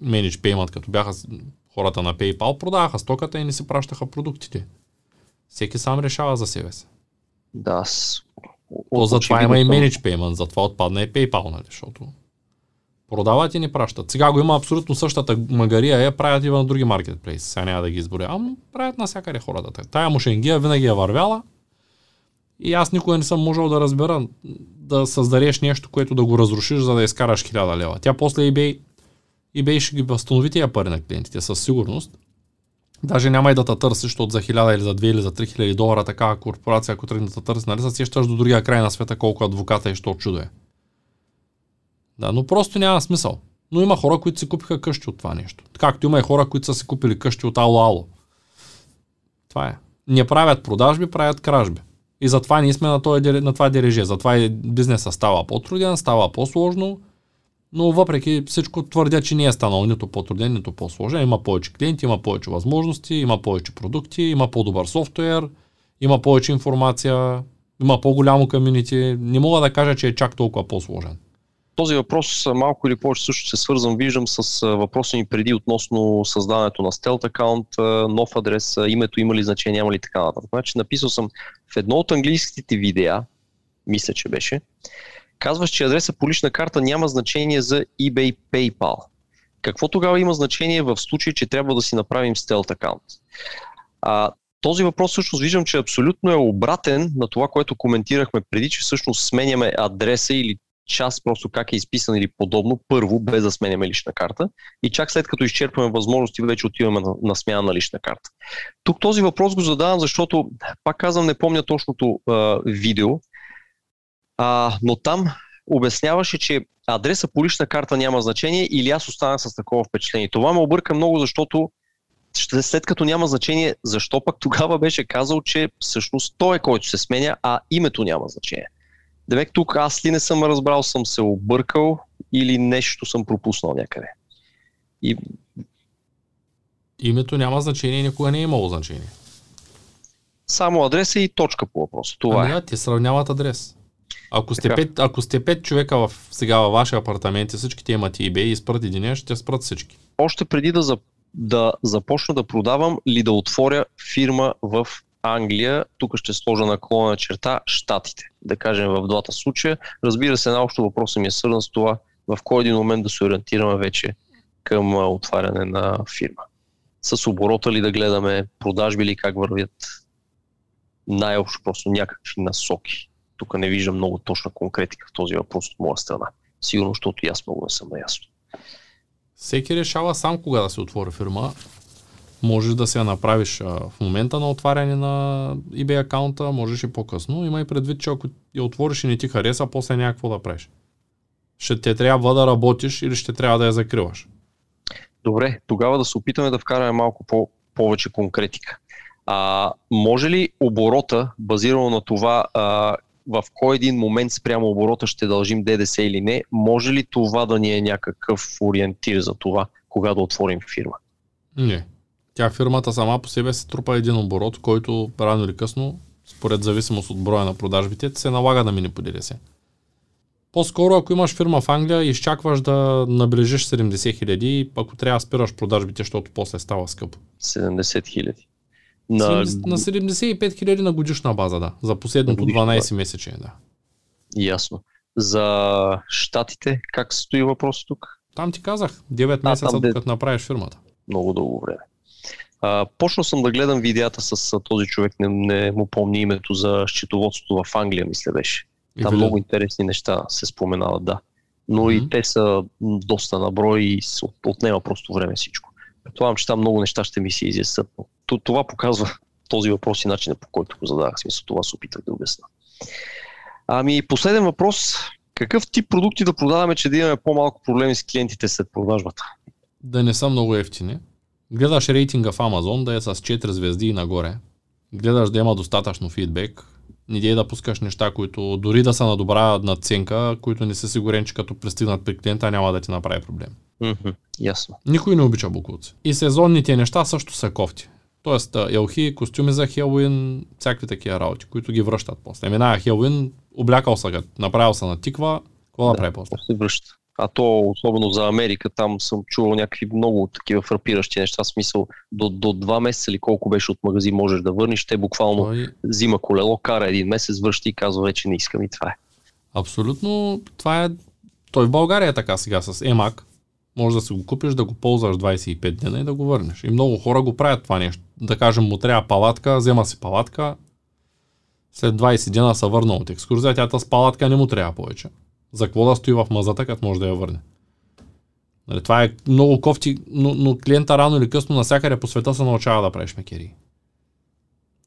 Manage Payment, като бяха хората на PayPal, продаваха стоката и не си пращаха продуктите. Всеки сам решава за себе си. Да, с... То затова има и Manage Payment, затова отпадна и PayPal, нали, защото Продават и ни пращат. Сега го има абсолютно същата магария, я правят и в други маркетплейси. Сега няма да ги изборя. но правят навсякъде хората. Тая мушенгия винаги е вървяла. И аз никога не съм можел да разбера да създадеш нещо, което да го разрушиш, за да изкараш 1000 лева. Тя после eBay, eBay ще ги възстанови тия пари на клиентите със сигурност. Даже няма и да те търсиш, защото за 1000 или за 2 или за 3000 долара такава корпорация, ако тръгне да те търси, нали, се сещаш до другия край на света колко адвоката и що чудо е. Да, но просто няма смисъл. Но има хора, които си купиха къщи от това нещо. Както има и хора, които са си купили къщи от Ало Ало. Това е. Не правят продажби, правят кражби. И затова ние сме на, това, на това дереже. Затова и бизнесът става по-труден, става по-сложно, но въпреки всичко твърдя, че не е станал нито по-труден, нито по-сложен. Има повече клиенти, има повече възможности, има повече продукти, има по-добър софтуер, има повече информация, има по-голямо комьюнити. Не мога да кажа, че е чак толкова по-сложен. Този въпрос малко или повече също се свързвам, виждам с въпроса ми преди относно създаването на стелт аккаунт, нов адрес, името има ли значение, няма ли така нататък. Значи написал съм в едно от английските видеа, мисля, че беше, казваш, че адреса по лична карта няма значение за eBay PayPal. Какво тогава има значение в случай, че трябва да си направим стелт аккаунт? А, този въпрос всъщност виждам, че абсолютно е обратен на това, което коментирахме преди, че всъщност сменяме адреса или част просто как е изписан или подобно, първо, без да сменяме лична карта и чак след като изчерпваме възможности, вече отиваме на, на смяна на лична карта. Тук този въпрос го задавам, защото, пак казвам, не помня точното а, видео, а, но там обясняваше, че адреса по лична карта няма значение или аз останах с такова впечатление. Това ме обърка много, защото след като няма значение, защо пък тогава беше казал, че всъщност той е който се сменя, а името няма значение. Демек тук аз ли не съм разбрал, съм се объркал или нещо съм пропуснал някъде. И... Името няма значение, никога не е имало значение. Само адреса и точка по въпроса. Това ами, е. Те сравняват адрес. Ако сте, пет, ако сте пет човека в, сега във вашия апартамент и всичките имат eBay и спрат един, ще спрат всички. Още преди да, за, да започна да продавам или да отворя фирма в Англия, тук ще сложа наклона черта Штатите, да кажем в двата случая. Разбира се, наобщо въпросът ми е свързан с това в кой един момент да се ориентираме вече към отваряне на фирма. С оборота ли да гледаме, продажби ли как вървят, най-общо просто някакви насоки. Тук не виждам много точна конкретика в този въпрос от моя страна. Сигурно, защото и аз много не съм наясно. Всеки решава сам кога да се отвори фирма можеш да се я направиш а, в момента на отваряне на eBay акаунта, можеш и по-късно. Има и предвид, че ако я отвориш и не ти хареса, после няма какво да правиш. Ще те трябва да работиш или ще трябва да я закриваш. Добре, тогава да се опитаме да вкараме малко по- повече конкретика. А, може ли оборота, базирано на това а, в кой един момент спрямо оборота ще дължим ДДС или не, може ли това да ни е някакъв ориентир за това, кога да отворим фирма? Не. Тя фирмата сама по себе се трупа един оборот, който рано или късно, според зависимост от броя на продажбите, се налага да мине по ДДС. По-скоро, ако имаш фирма в Англия, изчакваш да наближиш 70 хиляди, ако трябва спираш продажбите, защото после става скъпо. 70 хиляди. На... на 75 хиляди на годишна база, да. За последното 12 месече, да. Ясно. За щатите, как стои въпрос тук? Там ти казах, 9 а, месеца, докато де... направиш фирмата. Много дълго време. А, почнал съм да гледам видеята с този човек, не, не му помни името за счетоводството в Англия, мисля беше. Там много интересни неща се споменават, да. Но mm-hmm. и те са доста наброй и от, отнема просто време всичко. Предполагам, че там много неща ще ми се изяснат. Това показва този въпрос и начинът по който го задавах. Смисъл, това се опитах да обясна. Ами, последен въпрос. Какъв тип продукти да продаваме, че да имаме по-малко проблеми с клиентите след продажбата? Да не са много ефтини гледаш рейтинга в Amazon да е с 4 звезди и нагоре, гледаш да има достатъчно фидбек, не дей да пускаш неща, които дори да са на добра наценка, които не си сигурен, че като пристигнат при клиента няма да ти направи проблем. Mm-hmm, ясно. Никой не обича букулци. И сезонните неща също са кофти. Тоест, елхи, костюми за Хелуин, всякакви такива работи, които ги връщат после. Минава Хелуин, облякал са направил са на тиква, какво да, да прави после? Се връща а то особено за Америка, там съм чувал някакви много такива фрапиращи неща, смисъл до, до два месеца или колко беше от магазин можеш да върнеш, те буквално Той... взима колело, кара един месец, връща и казва вече не искам и това е. Абсолютно, това е, той в България е така сега с EMAC, може да си го купиш, да го ползваш 25 дена и да го върнеш. И много хора го правят това нещо. Да кажем, му трябва палатка, взема си палатка, след 20 дена се върна от екскурзия, тя с палатка не му трябва повече. За какво да стои в мазата, като може да я върне? Нали, това е много кофти, но, но клиента рано или късно навсякъде по света се научава да правиш мекери.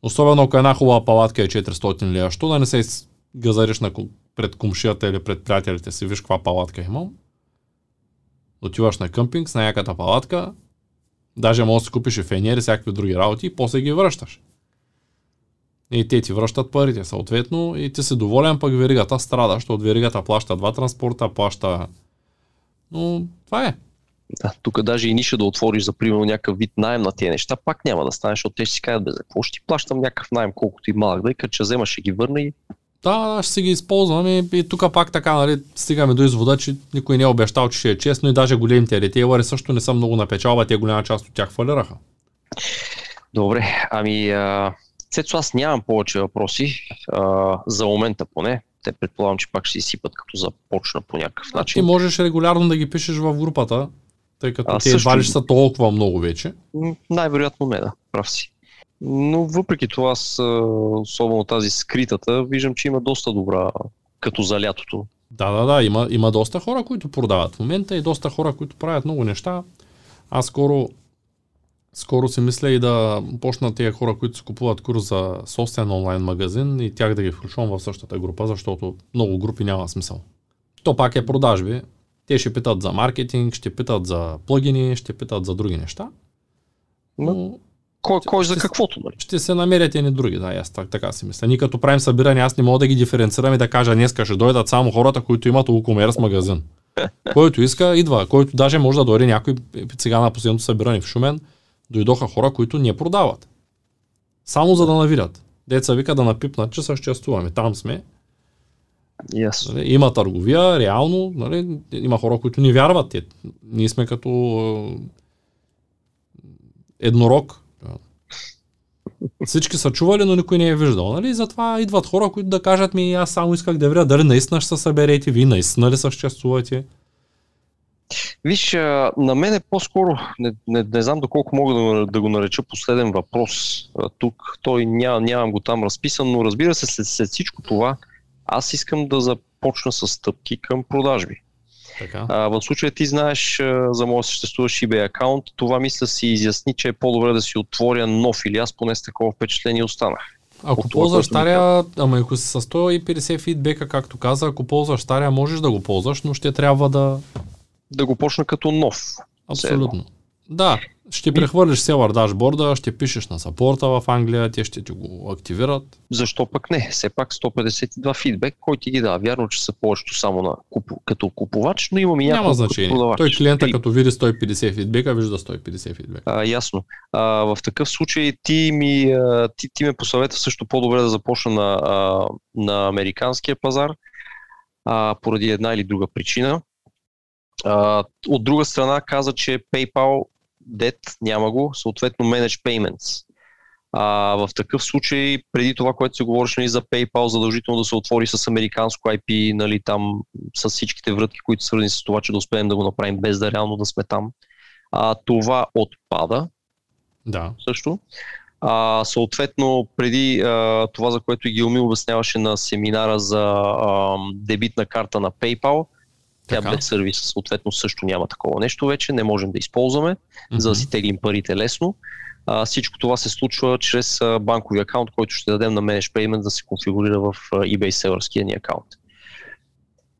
Особено ако една хубава палатка е 400 лева, що да не се газариш на, пред комшията или пред приятелите си, виж каква палатка имам. Отиваш на къмпинг с най-яката палатка, даже можеш да си купиш и фенери, всякакви други работи и после ги връщаш. И те ти връщат парите съответно и ти си доволен, пък веригата страда, защото веригата плаща два транспорта, плаща... Но това е. Да, тук даже и ниша да отвориш за примерно някакъв вид найем на тези неща, пак няма да стане, защото те ще си кажат, бе, за какво ще ти плащам някакъв найем, колкото и малък да е, като че вземаш ще ги върна и Да, ще си ги използвам и, и тук пак така, нали, стигаме до извода, че никой не е обещал, че ще е честно и даже големите ретейлъри също не са много на печалба, те голяма част от тях фалираха. Добре, ами а, Цецо, аз нямам повече въпроси, а, за момента поне. Те предполагам, че пак ще си сипат като започна по някакъв начин. Ти можеш регулярно да ги пишеш в групата, тъй като а, те едва ли са толкова много вече. Най-вероятно не, да, прав си. Но въпреки това, с, особено тази скритата, виждам, че има доста добра като за лятото. Да, да, да, има, има доста хора, които продават в момента и доста хора, които правят много неща. Аз скоро, скоро си мисля и да почна тия хора, които си купуват курс за собствен онлайн магазин и тях да ги включвам в същата група, защото много групи няма смисъл. То пак е продажби. Те ще питат за маркетинг, ще питат за плагини, ще питат за други неща. Но кой, кой за каквото, нали? Ще се намерят едни други, да, аз так, така си мисля. Ние като правим събиране, аз не мога да ги диференцирам и да кажа, днес ще дойдат само хората, които имат WooCommerce магазин. който иска, идва. Който даже може да дойде някой сега на последното събиране в Шумен, дойдоха хора, които не продават. Само за да навидят. Деца вика да напипнат, че съществуваме. Там сме. Yes. Нали, има търговия, реално. Нали, има хора, които не вярват. Те, ние сме като еднорог. Всички са чували, но никой не е виждал. Нали? Затова идват хора, които да кажат ми, аз само исках да видя дали наистина ще се съберете, вие наистина ли съществувате. Виж, на мен е по-скоро, не, не, не знам доколко мога да, да го нареча последен въпрос тук. Той няма, нямам го там разписан, но разбира се, след, след всичко това, аз искам да започна с стъпки към продажби. Така. А, в случая ти знаеш а, за моят съществуващ eBay акаунт, това мисля си изясни, че е по-добре да си отворя нов или аз поне с такова впечатление останах. Ако От ползваш това, стария, ама ако си с 150 фидбека, както каза, ако ползваш стария, можеш да го ползваш, но ще трябва да... Да го почна като нов. Абсолютно. Да, ще прехвърлиш селър дашборда, ще пишеш на сапорта в Англия, те ще ти го активират. Защо пък не? Все пак 152 фидбек, кой ти ги дава? Вярно, че са повечето само на купу, като купувач, но имам и някакво Няма значение. Продавач. Той клиента При... като види 150 фидбека, вижда 150 фидбека. А, ясно. А, в такъв случай ти ми ти, ти ме посъвета също по-добре да започна на, а, на американския пазар, а, поради една или друга причина. А, от друга страна каза, че PayPal Debt няма го, съответно Manage Payments. А, в такъв случай, преди това, което се говореше нали, за PayPal, задължително да се отвори с американско IP, нали, там с всичките врътки, които са свързани с това, че да успеем да го направим без да реално да сме там. А, това отпада. Да. Също. А, съответно, преди а, това, за което и Гилми обясняваше на семинара за а, дебитна карта на PayPal, Таблет сервис съответно също няма такова нещо вече, не можем да използваме, mm-hmm. за да си теглим парите лесно. А, всичко това се случва чрез банкови акаунт, който ще дадем на Manage Payment да се конфигурира в eBay селърския ни акаунт.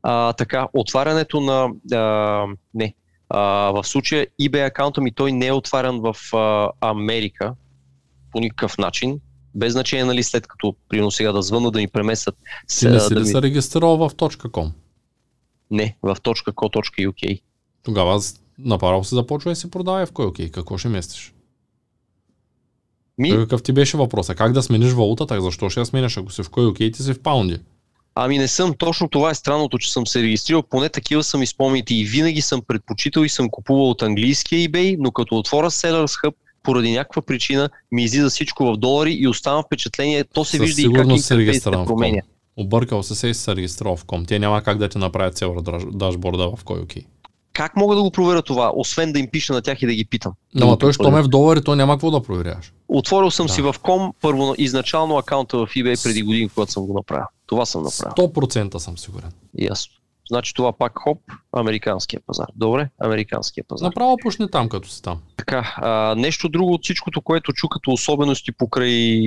А, така, отварянето на... А, не, а, в случая eBay акаунта ми той не е отварян в а, Америка по никакъв начин, без значение, нали, след като прино сега да звънна да ми преместят. Ти не си да ли ми... се регистрирал в .com? Не, в .co.uk. Тогава направо се започва и се продава в кой окей. Какво ще местиш? Ми... какъв ти беше въпросът? Как да смениш валутата? Защо ще я сменяш? Ако си в кой окей, ти си в паунди. Ами не съм. Точно това е странното, че съм се регистрирал. Поне такива съм изпомните и винаги съм предпочитал и съм купувал от английския eBay, но като отворя Sellers Hub, поради някаква причина ми излиза всичко в долари и оставам впечатление, то се Със вижда и как интерфейс се променя. Объркал се се и се регистрирал в ком. Те няма как да ти направят цел дашборда в кой окей. Как мога да го проверя това, освен да им пиша на тях и да ги питам? Но, но той, що ме в долари, то няма какво да проверяваш. Отворил съм да. си в ком първо изначално акаунта в eBay преди години, когато съм го направил. Това съм направил. 100% съм сигурен. Ясно. Значи това пак хоп, американския пазар. Добре, американския пазар. Направо почне там, като си там. Така, а, нещо друго от всичкото, което чу като особености покрай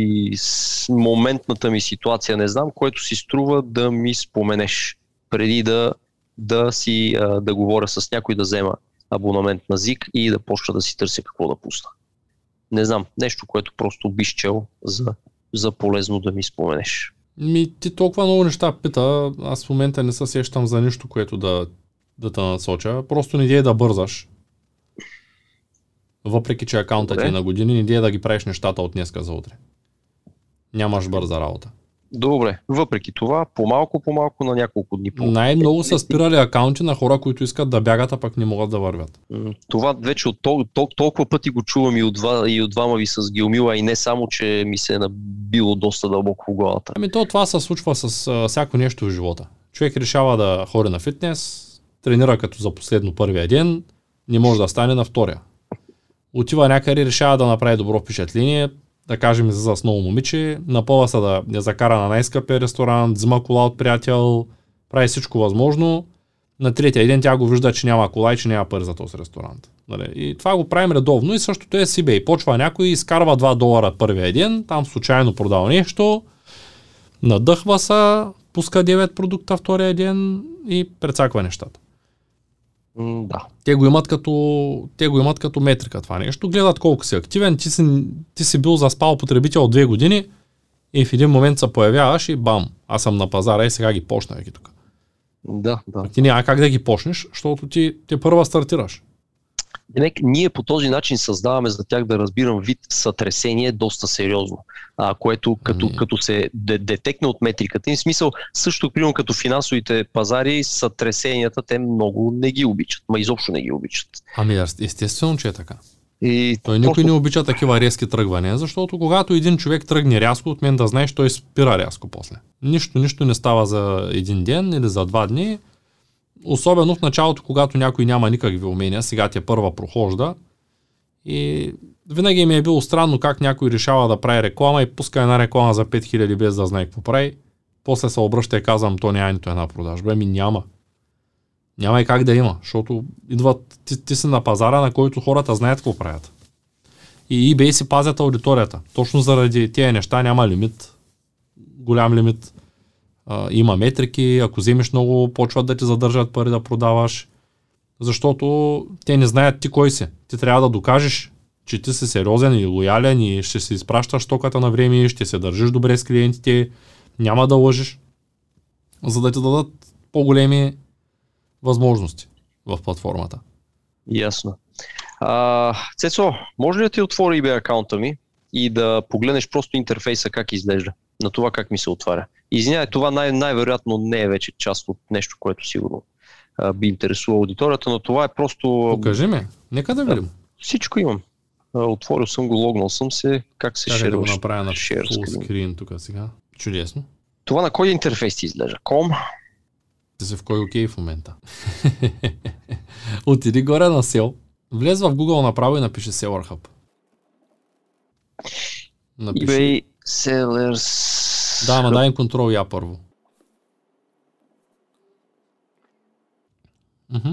моментната ми ситуация, не знам, което си струва да ми споменеш преди да, да си а, да говоря с някой да взема абонамент на ЗИК и да почна да си търся какво да пусна. Не знам, нещо, което просто биш чел за, за полезно да ми споменеш. Ми, ти толкова много неща пита, аз в момента не се сещам за нищо, което да, да те насоча. Просто не е да бързаш. Въпреки, че акаунтът ти е на години, не е да ги правиш нещата от днеска за утре. Нямаш бърза работа. Добре, въпреки това, по-малко, по-малко на няколко дни. По... Най-много са спирали акаунти на хора, които искат да бягат, а пък не могат да вървят. Това вече от тол- тол- толкова пъти го чувам и от, два, и от двама ви с Геомила и не само, че ми се е набило доста дълбоко в главата. Ами то това се случва с а, всяко нещо в живота. Човек решава да ходи на фитнес, тренира като за последно първия ден, не може да стане на втория. Отива някъде, решава да направи добро впечатление, да кажем, за с ново момиче, напълва се да я закара на най-скъпия ресторант, взима кола от приятел, прави всичко възможно. На третия ден тя го вижда, че няма кола и че няма пари за този ресторант. Нали? И това го правим редовно и същото е с eBay. Почва някой, изкарва 2 долара първия ден, там случайно продава нещо, надъхва се, пуска 9 продукта втория ден и прецаква нещата. М, да. Те го имат като, те го имат като метрика това нещо. Гледат колко си активен. Ти си, ти си бил заспал потребител от две години и в един момент се появяваш и бам, аз съм на пазара и сега ги почна ги тук. Да, да. Ти няма как да ги почнеш, защото ти, ти първа стартираш. Демек, ние по този начин създаваме за тях да разбирам вид сътресение доста сериозно, а, което като, Ами. като се де- детекне от метриката им, смисъл също примерно като финансовите пазари, сътресенията те много не ги обичат, ма изобщо не ги обичат. Ами естествено, че е така. И Той никой не обича такива резки тръгвания, защото когато един човек тръгне рязко, от мен да знаеш, той спира рязко после. Нищо, нищо не става за един ден или за два дни. Особено в началото, когато някой няма никакви умения, сега ти е първа прохожда. И винаги ми е било странно как някой решава да прави реклама и пуска една реклама за 5000 без да знае какво прави. После се обръща и казвам, то няма нито една продажба. Ами няма. Няма и как да има, защото идват, ти, ти си на пазара, на който хората знаят какво правят. И eBay си пазят аудиторията. Точно заради тези неща няма лимит. Голям лимит. А, има метрики, ако вземеш много, почват да ти задържат пари да продаваш. Защото те не знаят ти кой си. Ти трябва да докажеш, че ти си сериозен и лоялен и ще си изпращаш стоката на време, ще се държиш добре с клиентите, няма да лъжиш, за да ти дадат по-големи възможности в платформата. Ясно. А, Цецо, може ли да ти отвори eBay акаунта ми и да погледнеш просто интерфейса как изглежда, на това как ми се отваря? Извинявай, това най- най-вероятно не е вече част от нещо, което сигурно а, би интересува аудиторията, но това е просто... Покажи ме. Нека да видим. Всичко имам. Отворил съм го, логнал съм се, как се Чакай да го направя на full screen. тук сега. Чудесно. Това на кой интерфейс ти изглежда? Ком? Ти си в кой окей в момента. Отиди горе на сел, влез в Google направо и напиши Seller Hub. Напиши. eBay Sellers... Да, ама дай им контрол я първо. Мгм.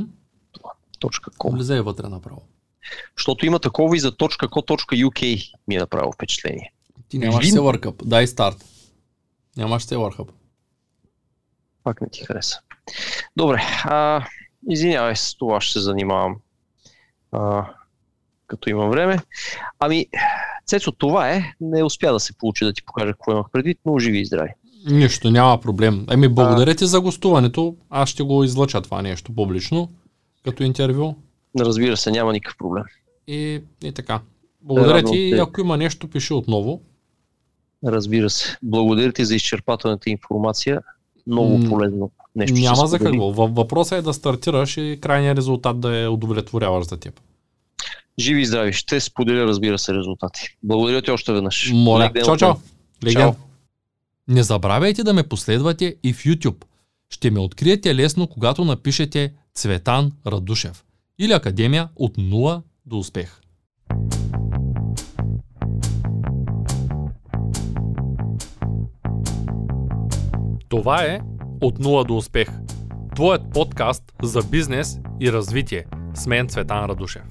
.com. Влизай вътре направо. Защото има такова и за .co.uk ми е направило впечатление. Ти нямаш Вин- Seller. Дай старт. Нямаш Seller Hub. Пак не ти хареса. Добре, а, извинявай, с това ще се занимавам. А, като имам време. Ами, Цецо, това е. Не успя да се получи да ти покажа какво имах предвид, но живи и здрави. Нищо, няма проблем. Еми, благодаря ти за гостуването. Аз ще го излъча това нещо публично, като интервю. Разбира се, няма никакъв проблем. И, и така. Благодаря Радвам ти и ако има нещо, пиши отново. Разбира се. Благодаря ти за изчерпателната информация. Много М, полезно нещо. Няма за какво. Въпросът е да стартираш и крайният резултат да е удовлетворяваш за теб. Живи и здрави. Ще споделя, разбира се, резултати. Благодаря ти още веднъж. Моля. Лек ден Чао, чао. Леген. Чао. Не забравяйте да ме последвате и в YouTube. Ще ме откриете лесно, когато напишете Цветан Радушев или Академия от нула до успех. Това е От нула до успех. Твоят подкаст за бизнес и развитие. С мен Цветан Радушев.